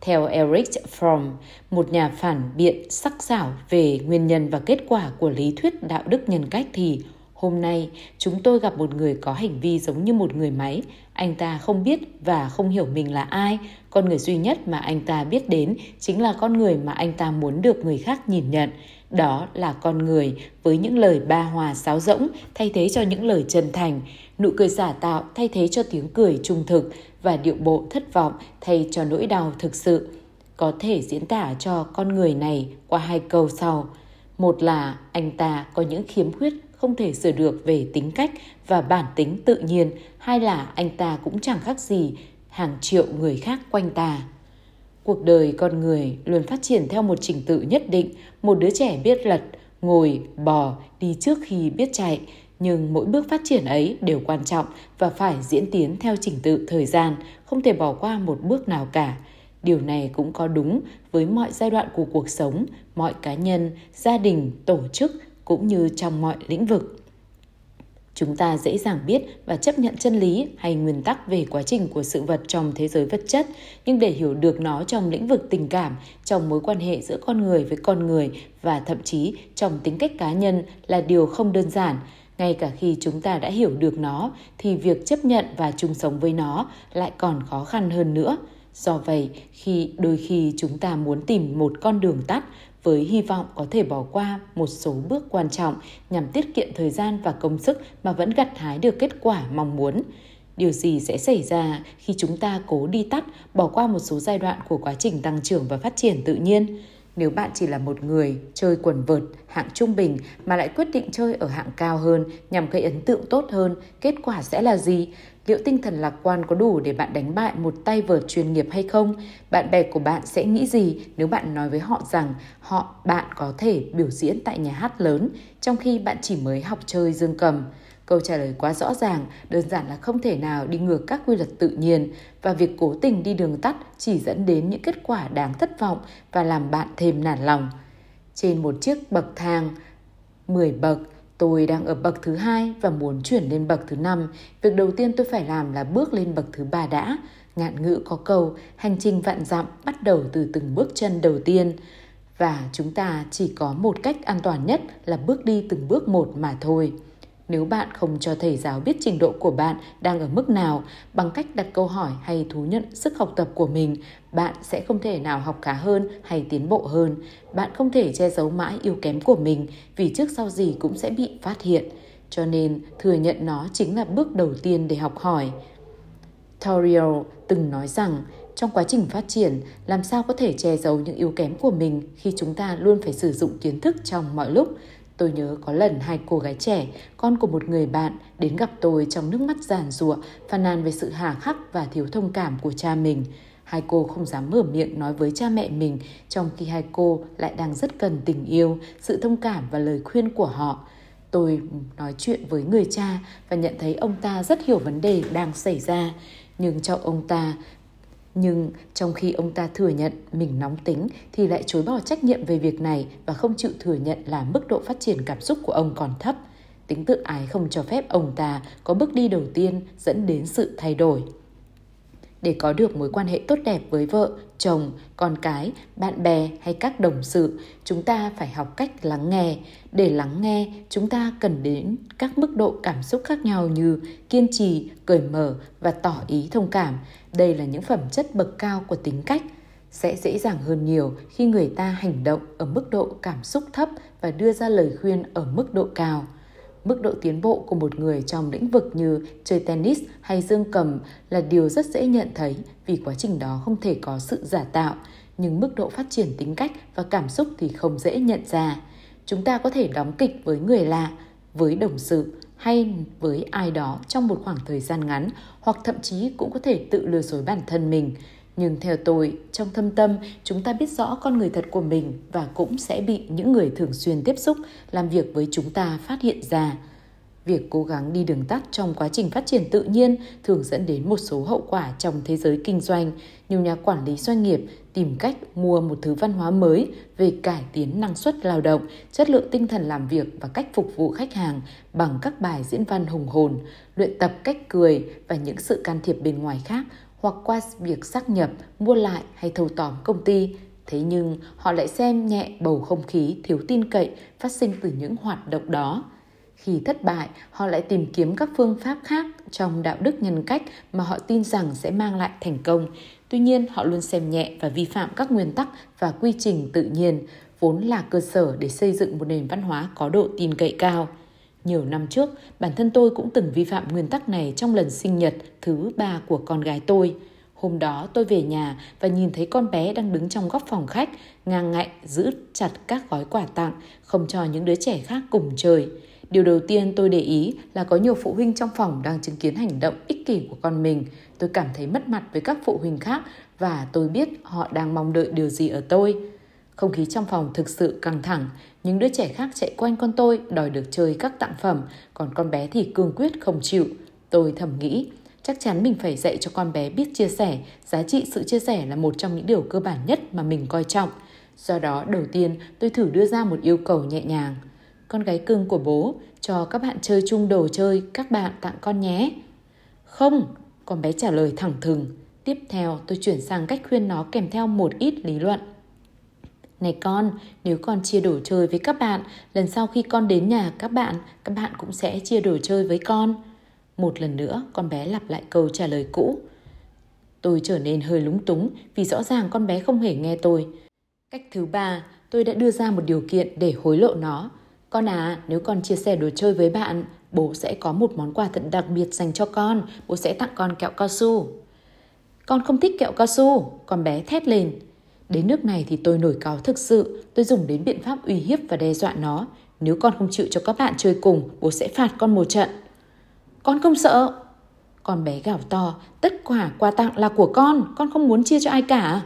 Theo Eric Fromm, một nhà phản biện sắc sảo về nguyên nhân và kết quả của lý thuyết đạo đức nhân cách thì hôm nay chúng tôi gặp một người có hành vi giống như một người máy. Anh ta không biết và không hiểu mình là ai. Con người duy nhất mà anh ta biết đến chính là con người mà anh ta muốn được người khác nhìn nhận. Đó là con người với những lời ba hòa sáo rỗng thay thế cho những lời chân thành, nụ cười giả tạo thay thế cho tiếng cười trung thực và điệu bộ thất vọng thay cho nỗi đau thực sự. Có thể diễn tả cho con người này qua hai câu sau. Một là anh ta có những khiếm khuyết không thể sửa được về tính cách và bản tính tự nhiên, hai là anh ta cũng chẳng khác gì hàng triệu người khác quanh ta. Cuộc đời con người luôn phát triển theo một trình tự nhất định, một đứa trẻ biết lật, ngồi, bò, đi trước khi biết chạy, nhưng mỗi bước phát triển ấy đều quan trọng và phải diễn tiến theo trình tự thời gian, không thể bỏ qua một bước nào cả. Điều này cũng có đúng với mọi giai đoạn của cuộc sống, mọi cá nhân, gia đình, tổ chức cũng như trong mọi lĩnh vực. Chúng ta dễ dàng biết và chấp nhận chân lý hay nguyên tắc về quá trình của sự vật trong thế giới vật chất, nhưng để hiểu được nó trong lĩnh vực tình cảm, trong mối quan hệ giữa con người với con người và thậm chí trong tính cách cá nhân là điều không đơn giản. Ngay cả khi chúng ta đã hiểu được nó thì việc chấp nhận và chung sống với nó lại còn khó khăn hơn nữa. Do vậy khi đôi khi chúng ta muốn tìm một con đường tắt với hy vọng có thể bỏ qua một số bước quan trọng nhằm tiết kiệm thời gian và công sức mà vẫn gặt hái được kết quả mong muốn điều gì sẽ xảy ra khi chúng ta cố đi tắt bỏ qua một số giai đoạn của quá trình tăng trưởng và phát triển tự nhiên nếu bạn chỉ là một người chơi quần vợt hạng trung bình mà lại quyết định chơi ở hạng cao hơn nhằm gây ấn tượng tốt hơn, kết quả sẽ là gì? Liệu tinh thần lạc quan có đủ để bạn đánh bại một tay vợt chuyên nghiệp hay không? Bạn bè của bạn sẽ nghĩ gì nếu bạn nói với họ rằng họ bạn có thể biểu diễn tại nhà hát lớn trong khi bạn chỉ mới học chơi dương cầm? Câu trả lời quá rõ ràng, đơn giản là không thể nào đi ngược các quy luật tự nhiên và việc cố tình đi đường tắt chỉ dẫn đến những kết quả đáng thất vọng và làm bạn thêm nản lòng. Trên một chiếc bậc thang 10 bậc, tôi đang ở bậc thứ hai và muốn chuyển lên bậc thứ năm. Việc đầu tiên tôi phải làm là bước lên bậc thứ ba đã. Ngạn ngữ có câu, hành trình vạn dặm bắt đầu từ từng bước chân đầu tiên. Và chúng ta chỉ có một cách an toàn nhất là bước đi từng bước một mà thôi. Nếu bạn không cho thầy giáo biết trình độ của bạn đang ở mức nào bằng cách đặt câu hỏi hay thú nhận sức học tập của mình, bạn sẽ không thể nào học khá hơn hay tiến bộ hơn. Bạn không thể che giấu mãi yếu kém của mình vì trước sau gì cũng sẽ bị phát hiện. Cho nên thừa nhận nó chính là bước đầu tiên để học hỏi. Toriel từng nói rằng trong quá trình phát triển, làm sao có thể che giấu những yếu kém của mình khi chúng ta luôn phải sử dụng kiến thức trong mọi lúc. Tôi nhớ có lần hai cô gái trẻ, con của một người bạn, đến gặp tôi trong nước mắt giàn giụa, phàn nàn về sự hà khắc và thiếu thông cảm của cha mình. Hai cô không dám mở miệng nói với cha mẹ mình, trong khi hai cô lại đang rất cần tình yêu, sự thông cảm và lời khuyên của họ. Tôi nói chuyện với người cha và nhận thấy ông ta rất hiểu vấn đề đang xảy ra. Nhưng trong ông ta nhưng trong khi ông ta thừa nhận mình nóng tính thì lại chối bỏ trách nhiệm về việc này và không chịu thừa nhận là mức độ phát triển cảm xúc của ông còn thấp. Tính tự ái không cho phép ông ta có bước đi đầu tiên dẫn đến sự thay đổi. Để có được mối quan hệ tốt đẹp với vợ, chồng, con cái, bạn bè hay các đồng sự, chúng ta phải học cách lắng nghe. Để lắng nghe, chúng ta cần đến các mức độ cảm xúc khác nhau như kiên trì, cởi mở và tỏ ý thông cảm. Đây là những phẩm chất bậc cao của tính cách sẽ dễ dàng hơn nhiều khi người ta hành động ở mức độ cảm xúc thấp và đưa ra lời khuyên ở mức độ cao. Mức độ tiến bộ của một người trong lĩnh vực như chơi tennis hay dương cầm là điều rất dễ nhận thấy vì quá trình đó không thể có sự giả tạo, nhưng mức độ phát triển tính cách và cảm xúc thì không dễ nhận ra. Chúng ta có thể đóng kịch với người lạ, với đồng sự hay với ai đó trong một khoảng thời gian ngắn hoặc thậm chí cũng có thể tự lừa dối bản thân mình nhưng theo tôi, trong thâm tâm, chúng ta biết rõ con người thật của mình và cũng sẽ bị những người thường xuyên tiếp xúc, làm việc với chúng ta phát hiện ra. Việc cố gắng đi đường tắt trong quá trình phát triển tự nhiên thường dẫn đến một số hậu quả trong thế giới kinh doanh. Nhiều nhà quản lý doanh nghiệp tìm cách mua một thứ văn hóa mới về cải tiến năng suất lao động, chất lượng tinh thần làm việc và cách phục vụ khách hàng bằng các bài diễn văn hùng hồn, luyện tập cách cười và những sự can thiệp bên ngoài khác hoặc qua việc xác nhập, mua lại hay thâu tóm công ty. Thế nhưng họ lại xem nhẹ bầu không khí thiếu tin cậy phát sinh từ những hoạt động đó. Khi thất bại, họ lại tìm kiếm các phương pháp khác trong đạo đức nhân cách mà họ tin rằng sẽ mang lại thành công. Tuy nhiên, họ luôn xem nhẹ và vi phạm các nguyên tắc và quy trình tự nhiên, vốn là cơ sở để xây dựng một nền văn hóa có độ tin cậy cao. Nhiều năm trước, bản thân tôi cũng từng vi phạm nguyên tắc này trong lần sinh nhật thứ ba của con gái tôi. Hôm đó tôi về nhà và nhìn thấy con bé đang đứng trong góc phòng khách, ngang ngạnh giữ chặt các gói quà tặng, không cho những đứa trẻ khác cùng chơi. Điều đầu tiên tôi để ý là có nhiều phụ huynh trong phòng đang chứng kiến hành động ích kỷ của con mình. Tôi cảm thấy mất mặt với các phụ huynh khác và tôi biết họ đang mong đợi điều gì ở tôi. Không khí trong phòng thực sự căng thẳng, những đứa trẻ khác chạy quanh con tôi đòi được chơi các tặng phẩm, còn con bé thì cương quyết không chịu. Tôi thầm nghĩ, chắc chắn mình phải dạy cho con bé biết chia sẻ, giá trị sự chia sẻ là một trong những điều cơ bản nhất mà mình coi trọng. Do đó, đầu tiên tôi thử đưa ra một yêu cầu nhẹ nhàng. Con gái cưng của bố, cho các bạn chơi chung đồ chơi các bạn tặng con nhé. Không, con bé trả lời thẳng thừng. Tiếp theo tôi chuyển sang cách khuyên nó kèm theo một ít lý luận. Này con, nếu con chia đồ chơi với các bạn, lần sau khi con đến nhà các bạn, các bạn cũng sẽ chia đồ chơi với con. Một lần nữa, con bé lặp lại câu trả lời cũ. Tôi trở nên hơi lúng túng vì rõ ràng con bé không hề nghe tôi. Cách thứ ba, tôi đã đưa ra một điều kiện để hối lộ nó. Con à, nếu con chia sẻ đồ chơi với bạn, bố sẽ có một món quà thật đặc biệt dành cho con. Bố sẽ tặng con kẹo cao su. Con không thích kẹo cao su, con bé thét lên. Đến nước này thì tôi nổi cáo thực sự, tôi dùng đến biện pháp uy hiếp và đe dọa nó. Nếu con không chịu cho các bạn chơi cùng, bố sẽ phạt con một trận. Con không sợ. Con bé gào to, tất cả quà tặng là của con, con không muốn chia cho ai cả.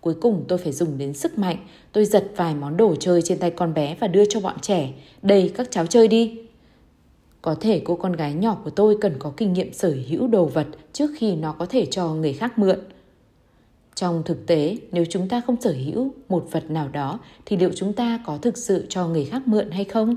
Cuối cùng tôi phải dùng đến sức mạnh, tôi giật vài món đồ chơi trên tay con bé và đưa cho bọn trẻ. Đây, các cháu chơi đi. Có thể cô con gái nhỏ của tôi cần có kinh nghiệm sở hữu đồ vật trước khi nó có thể cho người khác mượn. Trong thực tế, nếu chúng ta không sở hữu một vật nào đó thì liệu chúng ta có thực sự cho người khác mượn hay không?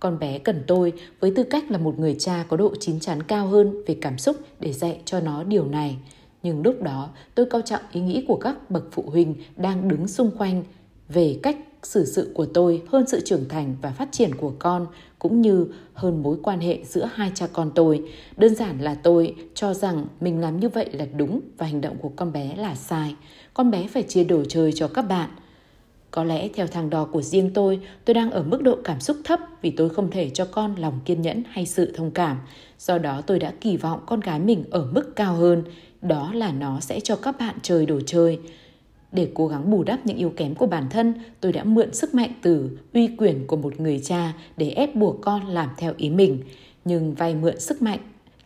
Con bé cần tôi với tư cách là một người cha có độ chín chắn cao hơn về cảm xúc để dạy cho nó điều này. Nhưng lúc đó tôi cao trọng ý nghĩ của các bậc phụ huynh đang đứng xung quanh về cách xử sự của tôi hơn sự trưởng thành và phát triển của con cũng như hơn mối quan hệ giữa hai cha con tôi. Đơn giản là tôi cho rằng mình làm như vậy là đúng và hành động của con bé là sai. Con bé phải chia đồ chơi cho các bạn. Có lẽ theo thang đo của riêng tôi, tôi đang ở mức độ cảm xúc thấp vì tôi không thể cho con lòng kiên nhẫn hay sự thông cảm. Do đó tôi đã kỳ vọng con gái mình ở mức cao hơn, đó là nó sẽ cho các bạn chơi đồ chơi. Để cố gắng bù đắp những yếu kém của bản thân, tôi đã mượn sức mạnh từ uy quyền của một người cha để ép buộc con làm theo ý mình. Nhưng vay mượn sức mạnh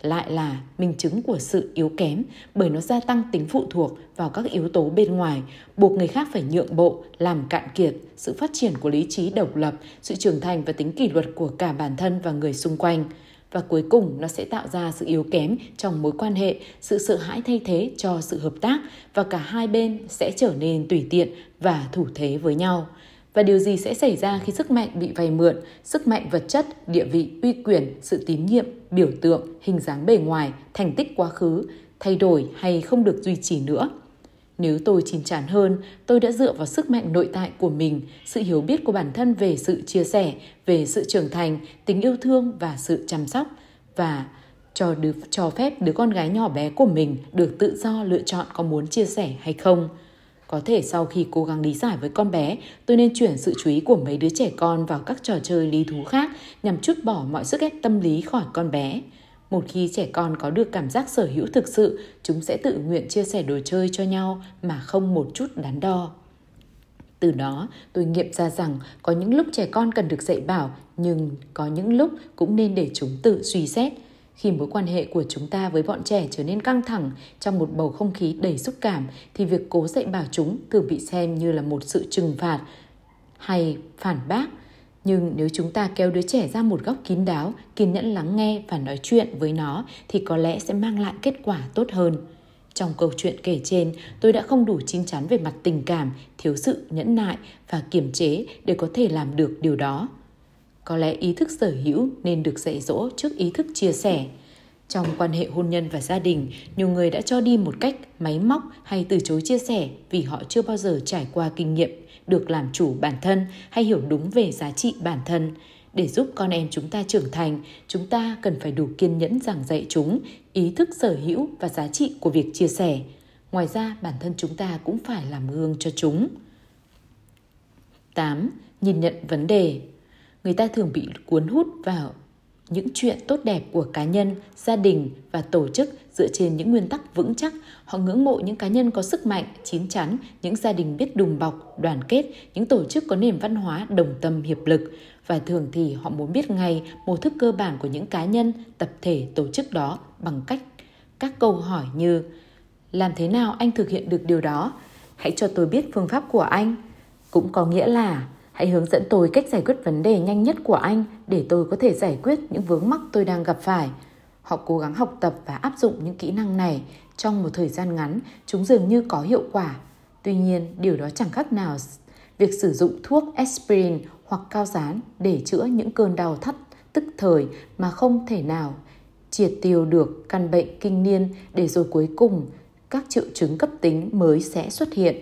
lại là minh chứng của sự yếu kém bởi nó gia tăng tính phụ thuộc vào các yếu tố bên ngoài, buộc người khác phải nhượng bộ, làm cạn kiệt sự phát triển của lý trí độc lập, sự trưởng thành và tính kỷ luật của cả bản thân và người xung quanh và cuối cùng nó sẽ tạo ra sự yếu kém trong mối quan hệ, sự sợ hãi thay thế cho sự hợp tác và cả hai bên sẽ trở nên tùy tiện và thủ thế với nhau. Và điều gì sẽ xảy ra khi sức mạnh bị vay mượn, sức mạnh vật chất, địa vị, uy quyền, sự tín nhiệm, biểu tượng, hình dáng bề ngoài, thành tích quá khứ, thay đổi hay không được duy trì nữa? Nếu tôi chín chắn hơn, tôi đã dựa vào sức mạnh nội tại của mình, sự hiểu biết của bản thân về sự chia sẻ, về sự trưởng thành, tình yêu thương và sự chăm sóc và cho được cho phép đứa con gái nhỏ bé của mình được tự do lựa chọn có muốn chia sẻ hay không. Có thể sau khi cố gắng lý giải với con bé, tôi nên chuyển sự chú ý của mấy đứa trẻ con vào các trò chơi lý thú khác nhằm chút bỏ mọi sức ép tâm lý khỏi con bé. Một khi trẻ con có được cảm giác sở hữu thực sự, chúng sẽ tự nguyện chia sẻ đồ chơi cho nhau mà không một chút đắn đo. Từ đó, tôi nghiệm ra rằng có những lúc trẻ con cần được dạy bảo, nhưng có những lúc cũng nên để chúng tự suy xét. Khi mối quan hệ của chúng ta với bọn trẻ trở nên căng thẳng trong một bầu không khí đầy xúc cảm, thì việc cố dạy bảo chúng thường bị xem như là một sự trừng phạt hay phản bác nhưng nếu chúng ta kéo đứa trẻ ra một góc kín đáo, kiên nhẫn lắng nghe và nói chuyện với nó thì có lẽ sẽ mang lại kết quả tốt hơn. Trong câu chuyện kể trên, tôi đã không đủ chín chắn về mặt tình cảm, thiếu sự nhẫn nại và kiềm chế để có thể làm được điều đó. Có lẽ ý thức sở hữu nên được dạy dỗ trước ý thức chia sẻ. Trong quan hệ hôn nhân và gia đình, nhiều người đã cho đi một cách máy móc hay từ chối chia sẻ vì họ chưa bao giờ trải qua kinh nghiệm được làm chủ bản thân hay hiểu đúng về giá trị bản thân. Để giúp con em chúng ta trưởng thành, chúng ta cần phải đủ kiên nhẫn giảng dạy chúng ý thức sở hữu và giá trị của việc chia sẻ. Ngoài ra, bản thân chúng ta cũng phải làm gương cho chúng. 8. Nhìn nhận vấn đề Người ta thường bị cuốn hút vào những chuyện tốt đẹp của cá nhân, gia đình và tổ chức dựa trên những nguyên tắc vững chắc. Họ ngưỡng mộ những cá nhân có sức mạnh, chín chắn, những gia đình biết đùm bọc, đoàn kết, những tổ chức có nền văn hóa đồng tâm hiệp lực. Và thường thì họ muốn biết ngay mô thức cơ bản của những cá nhân, tập thể, tổ chức đó bằng cách các câu hỏi như Làm thế nào anh thực hiện được điều đó? Hãy cho tôi biết phương pháp của anh. Cũng có nghĩa là Hãy hướng dẫn tôi cách giải quyết vấn đề nhanh nhất của anh để tôi có thể giải quyết những vướng mắc tôi đang gặp phải. Họ cố gắng học tập và áp dụng những kỹ năng này trong một thời gian ngắn, chúng dường như có hiệu quả. Tuy nhiên, điều đó chẳng khác nào việc sử dụng thuốc aspirin hoặc cao dán để chữa những cơn đau thắt tức thời mà không thể nào triệt tiêu được căn bệnh kinh niên để rồi cuối cùng các triệu chứng cấp tính mới sẽ xuất hiện.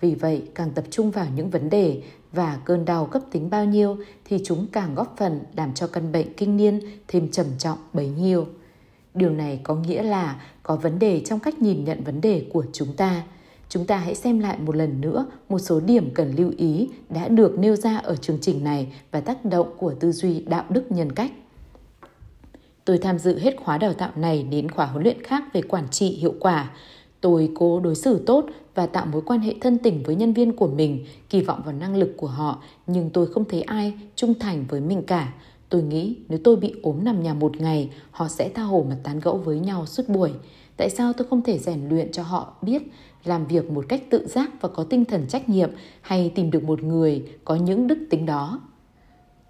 Vì vậy, càng tập trung vào những vấn đề và cơn đau cấp tính bao nhiêu thì chúng càng góp phần làm cho căn bệnh kinh niên thêm trầm trọng bấy nhiêu. Điều này có nghĩa là có vấn đề trong cách nhìn nhận vấn đề của chúng ta. Chúng ta hãy xem lại một lần nữa một số điểm cần lưu ý đã được nêu ra ở chương trình này và tác động của tư duy đạo đức nhân cách. Tôi tham dự hết khóa đào tạo này đến khóa huấn luyện khác về quản trị hiệu quả. Tôi cố đối xử tốt và tạo mối quan hệ thân tình với nhân viên của mình, kỳ vọng vào năng lực của họ, nhưng tôi không thấy ai trung thành với mình cả. Tôi nghĩ nếu tôi bị ốm nằm nhà một ngày, họ sẽ tha hồ mà tán gẫu với nhau suốt buổi. Tại sao tôi không thể rèn luyện cho họ biết làm việc một cách tự giác và có tinh thần trách nhiệm hay tìm được một người có những đức tính đó?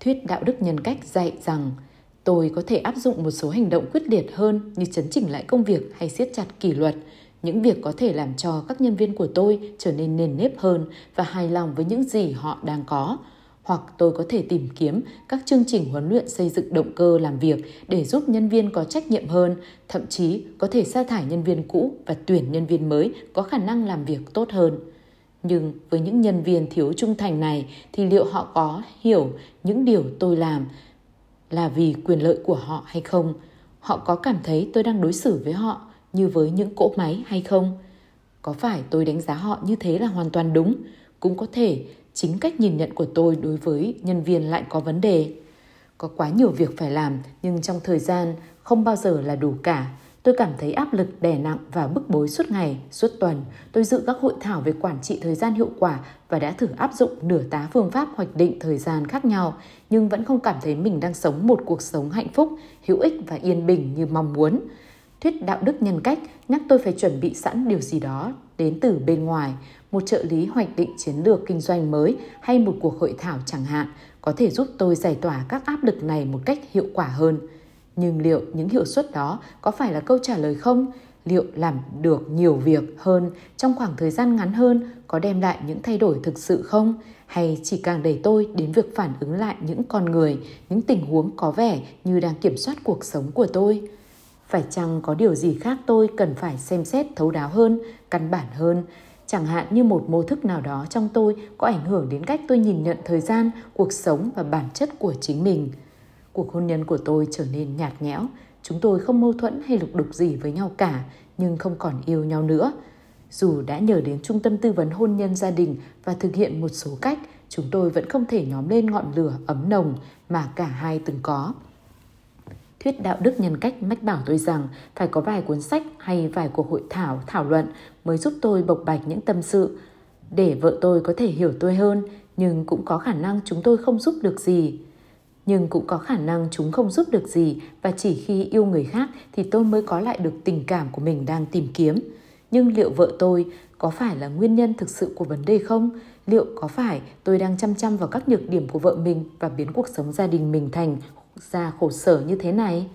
Thuyết đạo đức nhân cách dạy rằng tôi có thể áp dụng một số hành động quyết liệt hơn như chấn chỉnh lại công việc hay siết chặt kỷ luật – những việc có thể làm cho các nhân viên của tôi trở nên nền nếp hơn và hài lòng với những gì họ đang có hoặc tôi có thể tìm kiếm các chương trình huấn luyện xây dựng động cơ làm việc để giúp nhân viên có trách nhiệm hơn, thậm chí có thể sa thải nhân viên cũ và tuyển nhân viên mới có khả năng làm việc tốt hơn. Nhưng với những nhân viên thiếu trung thành này thì liệu họ có hiểu những điều tôi làm là vì quyền lợi của họ hay không? Họ có cảm thấy tôi đang đối xử với họ như với những cỗ máy hay không? Có phải tôi đánh giá họ như thế là hoàn toàn đúng? Cũng có thể chính cách nhìn nhận của tôi đối với nhân viên lại có vấn đề. Có quá nhiều việc phải làm nhưng trong thời gian không bao giờ là đủ cả. Tôi cảm thấy áp lực đè nặng và bức bối suốt ngày, suốt tuần. Tôi dự các hội thảo về quản trị thời gian hiệu quả và đã thử áp dụng nửa tá phương pháp hoạch định thời gian khác nhau, nhưng vẫn không cảm thấy mình đang sống một cuộc sống hạnh phúc, hữu ích và yên bình như mong muốn thuyết đạo đức nhân cách nhắc tôi phải chuẩn bị sẵn điều gì đó đến từ bên ngoài, một trợ lý hoạch định chiến lược kinh doanh mới hay một cuộc hội thảo chẳng hạn có thể giúp tôi giải tỏa các áp lực này một cách hiệu quả hơn. Nhưng liệu những hiệu suất đó có phải là câu trả lời không? Liệu làm được nhiều việc hơn trong khoảng thời gian ngắn hơn có đem lại những thay đổi thực sự không? Hay chỉ càng đẩy tôi đến việc phản ứng lại những con người, những tình huống có vẻ như đang kiểm soát cuộc sống của tôi? Phải chăng có điều gì khác tôi cần phải xem xét thấu đáo hơn, căn bản hơn, chẳng hạn như một mô thức nào đó trong tôi có ảnh hưởng đến cách tôi nhìn nhận thời gian, cuộc sống và bản chất của chính mình. Cuộc hôn nhân của tôi trở nên nhạt nhẽo, chúng tôi không mâu thuẫn hay lục đục gì với nhau cả, nhưng không còn yêu nhau nữa. Dù đã nhờ đến trung tâm tư vấn hôn nhân gia đình và thực hiện một số cách, chúng tôi vẫn không thể nhóm lên ngọn lửa ấm nồng mà cả hai từng có. Thuyết đạo đức nhân cách mách bảo tôi rằng phải có vài cuốn sách hay vài cuộc hội thảo, thảo luận mới giúp tôi bộc bạch những tâm sự. Để vợ tôi có thể hiểu tôi hơn, nhưng cũng có khả năng chúng tôi không giúp được gì. Nhưng cũng có khả năng chúng không giúp được gì và chỉ khi yêu người khác thì tôi mới có lại được tình cảm của mình đang tìm kiếm. Nhưng liệu vợ tôi có phải là nguyên nhân thực sự của vấn đề không? Liệu có phải tôi đang chăm chăm vào các nhược điểm của vợ mình và biến cuộc sống gia đình mình thành ra khổ sở như thế này?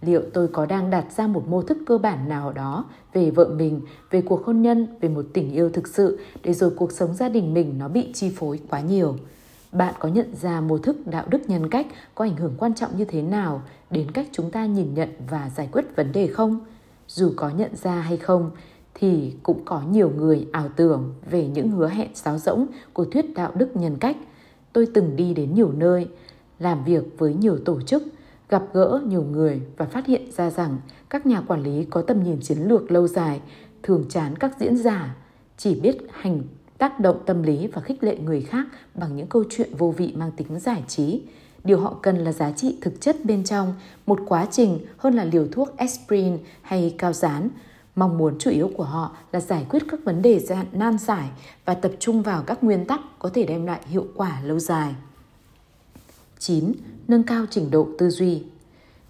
Liệu tôi có đang đặt ra một mô thức cơ bản nào đó về vợ mình, về cuộc hôn nhân, về một tình yêu thực sự để rồi cuộc sống gia đình mình nó bị chi phối quá nhiều? bạn có nhận ra mô thức đạo đức nhân cách có ảnh hưởng quan trọng như thế nào đến cách chúng ta nhìn nhận và giải quyết vấn đề không? Dù có nhận ra hay không, thì cũng có nhiều người ảo tưởng về những hứa hẹn sáo rỗng của thuyết đạo đức nhân cách. Tôi từng đi đến nhiều nơi, làm việc với nhiều tổ chức, gặp gỡ nhiều người và phát hiện ra rằng các nhà quản lý có tầm nhìn chiến lược lâu dài thường chán các diễn giả, chỉ biết hành tác động tâm lý và khích lệ người khác bằng những câu chuyện vô vị mang tính giải trí. Điều họ cần là giá trị thực chất bên trong, một quá trình hơn là liều thuốc aspirin hay cao dán. Mong muốn chủ yếu của họ là giải quyết các vấn đề nan giải và tập trung vào các nguyên tắc có thể đem lại hiệu quả lâu dài. 9. Nâng cao trình độ tư duy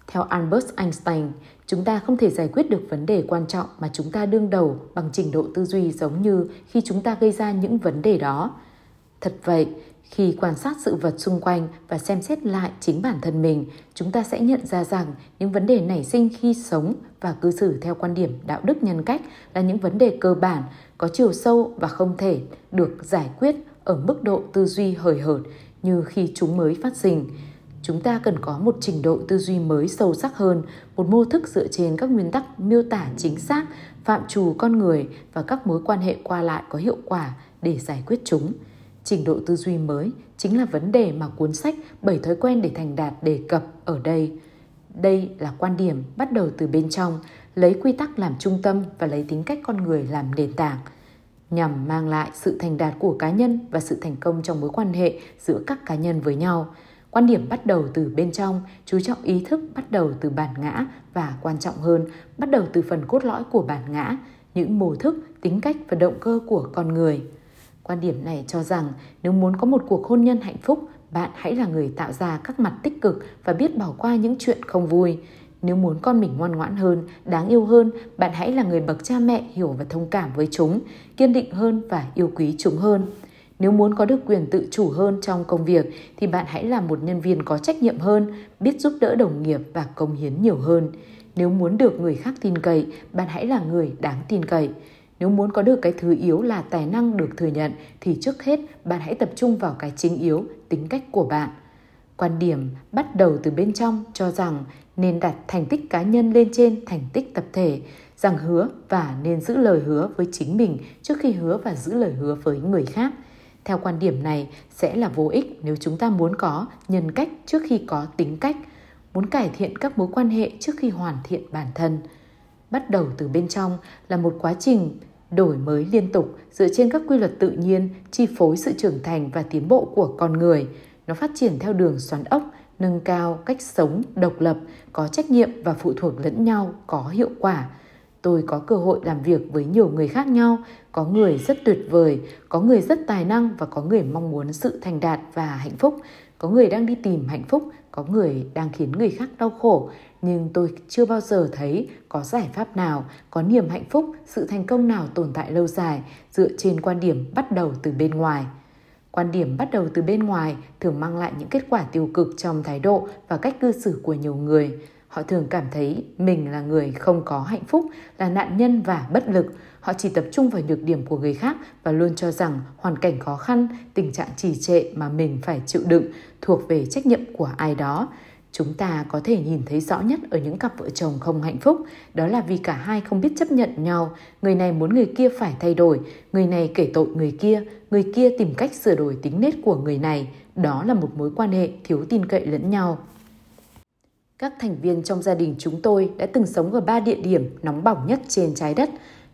Theo Albert Einstein, chúng ta không thể giải quyết được vấn đề quan trọng mà chúng ta đương đầu bằng trình độ tư duy giống như khi chúng ta gây ra những vấn đề đó. Thật vậy, khi quan sát sự vật xung quanh và xem xét lại chính bản thân mình, chúng ta sẽ nhận ra rằng những vấn đề nảy sinh khi sống và cư xử theo quan điểm đạo đức nhân cách là những vấn đề cơ bản, có chiều sâu và không thể được giải quyết ở mức độ tư duy hời hợt như khi chúng mới phát sinh chúng ta cần có một trình độ tư duy mới sâu sắc hơn, một mô thức dựa trên các nguyên tắc miêu tả chính xác, phạm trù con người và các mối quan hệ qua lại có hiệu quả để giải quyết chúng. Trình độ tư duy mới chính là vấn đề mà cuốn sách Bảy thói quen để thành đạt đề cập ở đây. Đây là quan điểm bắt đầu từ bên trong, lấy quy tắc làm trung tâm và lấy tính cách con người làm nền tảng nhằm mang lại sự thành đạt của cá nhân và sự thành công trong mối quan hệ giữa các cá nhân với nhau. Quan điểm bắt đầu từ bên trong, chú trọng ý thức bắt đầu từ bản ngã và quan trọng hơn, bắt đầu từ phần cốt lõi của bản ngã, những mô thức, tính cách và động cơ của con người. Quan điểm này cho rằng nếu muốn có một cuộc hôn nhân hạnh phúc, bạn hãy là người tạo ra các mặt tích cực và biết bỏ qua những chuyện không vui. Nếu muốn con mình ngoan ngoãn hơn, đáng yêu hơn, bạn hãy là người bậc cha mẹ hiểu và thông cảm với chúng, kiên định hơn và yêu quý chúng hơn. Nếu muốn có được quyền tự chủ hơn trong công việc thì bạn hãy là một nhân viên có trách nhiệm hơn, biết giúp đỡ đồng nghiệp và công hiến nhiều hơn. Nếu muốn được người khác tin cậy, bạn hãy là người đáng tin cậy. Nếu muốn có được cái thứ yếu là tài năng được thừa nhận thì trước hết bạn hãy tập trung vào cái chính yếu, tính cách của bạn. Quan điểm bắt đầu từ bên trong cho rằng nên đặt thành tích cá nhân lên trên thành tích tập thể, rằng hứa và nên giữ lời hứa với chính mình trước khi hứa và giữ lời hứa với người khác – theo quan điểm này sẽ là vô ích nếu chúng ta muốn có nhân cách trước khi có tính cách, muốn cải thiện các mối quan hệ trước khi hoàn thiện bản thân. Bắt đầu từ bên trong là một quá trình đổi mới liên tục dựa trên các quy luật tự nhiên chi phối sự trưởng thành và tiến bộ của con người. Nó phát triển theo đường xoắn ốc, nâng cao cách sống độc lập, có trách nhiệm và phụ thuộc lẫn nhau, có hiệu quả – tôi có cơ hội làm việc với nhiều người khác nhau có người rất tuyệt vời có người rất tài năng và có người mong muốn sự thành đạt và hạnh phúc. Có người đang đi tìm hạnh phúc có người đang khiến người khác đau khổ. Nhưng tôi chưa bao giờ thấy có giải pháp nào có niềm hạnh phúc sự thành công nào tồn tại lâu dài dựa trên quan điểm bắt đầu từ bên ngoài quan điểm bắt đầu từ bên ngoài thường mang lại những kết quả tiêu cực trong thái độ và cách cư xử của nhiều người. Họ thường cảm thấy mình là người không có hạnh phúc, là nạn nhân và bất lực. Họ chỉ tập trung vào nhược điểm của người khác và luôn cho rằng hoàn cảnh khó khăn, tình trạng trì trệ mà mình phải chịu đựng thuộc về trách nhiệm của ai đó chúng ta có thể nhìn thấy rõ nhất ở những cặp vợ chồng không hạnh phúc đó là vì cả hai không biết chấp nhận nhau. Người này muốn người kia phải thay đổi người này kể tội người kia người kia tìm cách sửa đổi tính nết của người này. Đó là một mối quan hệ thiếu tin cậy lẫn nhau. Các thành viên trong gia đình chúng tôi đã từng sống ở ba địa điểm nóng bỏng nhất trên trái đất,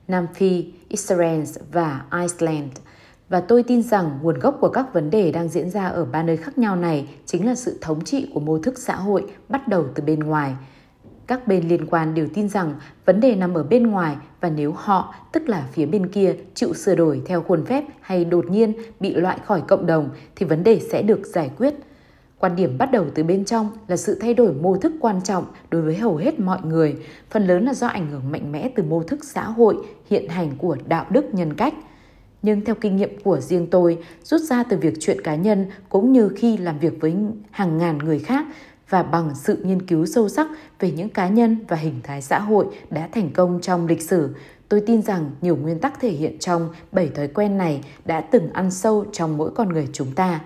Nam Phi, Israel và Iceland. Và tôi tin rằng nguồn gốc của các vấn đề đang diễn ra ở ba nơi khác nhau này chính là sự thống trị của mô thức xã hội bắt đầu từ bên ngoài. Các bên liên quan đều tin rằng vấn đề nằm ở bên ngoài và nếu họ, tức là phía bên kia, chịu sửa đổi theo khuôn phép hay đột nhiên bị loại khỏi cộng đồng thì vấn đề sẽ được giải quyết – Quan điểm bắt đầu từ bên trong là sự thay đổi mô thức quan trọng đối với hầu hết mọi người, phần lớn là do ảnh hưởng mạnh mẽ từ mô thức xã hội hiện hành của đạo đức nhân cách. Nhưng theo kinh nghiệm của riêng tôi, rút ra từ việc chuyện cá nhân cũng như khi làm việc với hàng ngàn người khác và bằng sự nghiên cứu sâu sắc về những cá nhân và hình thái xã hội đã thành công trong lịch sử, tôi tin rằng nhiều nguyên tắc thể hiện trong bảy thói quen này đã từng ăn sâu trong mỗi con người chúng ta.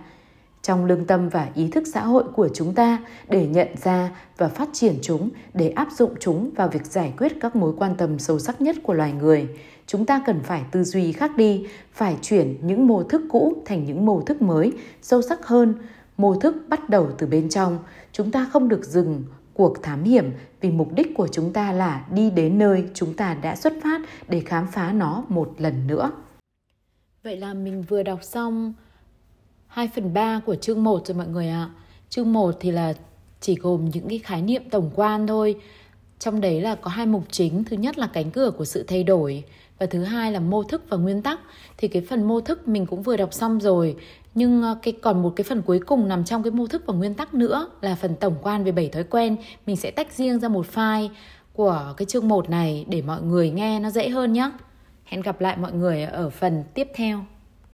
trong lương tâm và ý thức xã hội của chúng ta để nhận ra và phát triển chúng để áp dụng chúng vào việc giải quyết các mối quan tâm sâu sắc nhất của loài người chúng ta cần phải tư duy khác đi phải chuyển những mô thức cũ thành những mô thức mới sâu sắc hơn. Mô thức bắt đầu từ bên trong. Chúng ta không được dừng cuộc thám hiểm vì mục đích của chúng ta là đi đến nơi chúng ta đã xuất phát để khám phá nó một lần nữa. Vậy là mình vừa đọc xong 2 phần 3 của chương 1 rồi mọi người ạ. Chương 1 thì là chỉ gồm những cái khái niệm tổng quan thôi. Trong đấy là có hai mục chính, thứ nhất là cánh cửa của sự thay đổi và thứ hai là mô thức và nguyên tắc. Thì cái phần mô thức mình cũng vừa đọc xong rồi, nhưng ờ, cái còn một cái phần cuối cùng nằm trong cái mô thức và nguyên tắc nữa là phần tổng quan về bảy thói quen. Mình sẽ tách riêng ra một file của cái chương 1 này để mọi người nghe nó dễ hơn nhé. Hẹn gặp lại mọi người ở phần tiếp theo.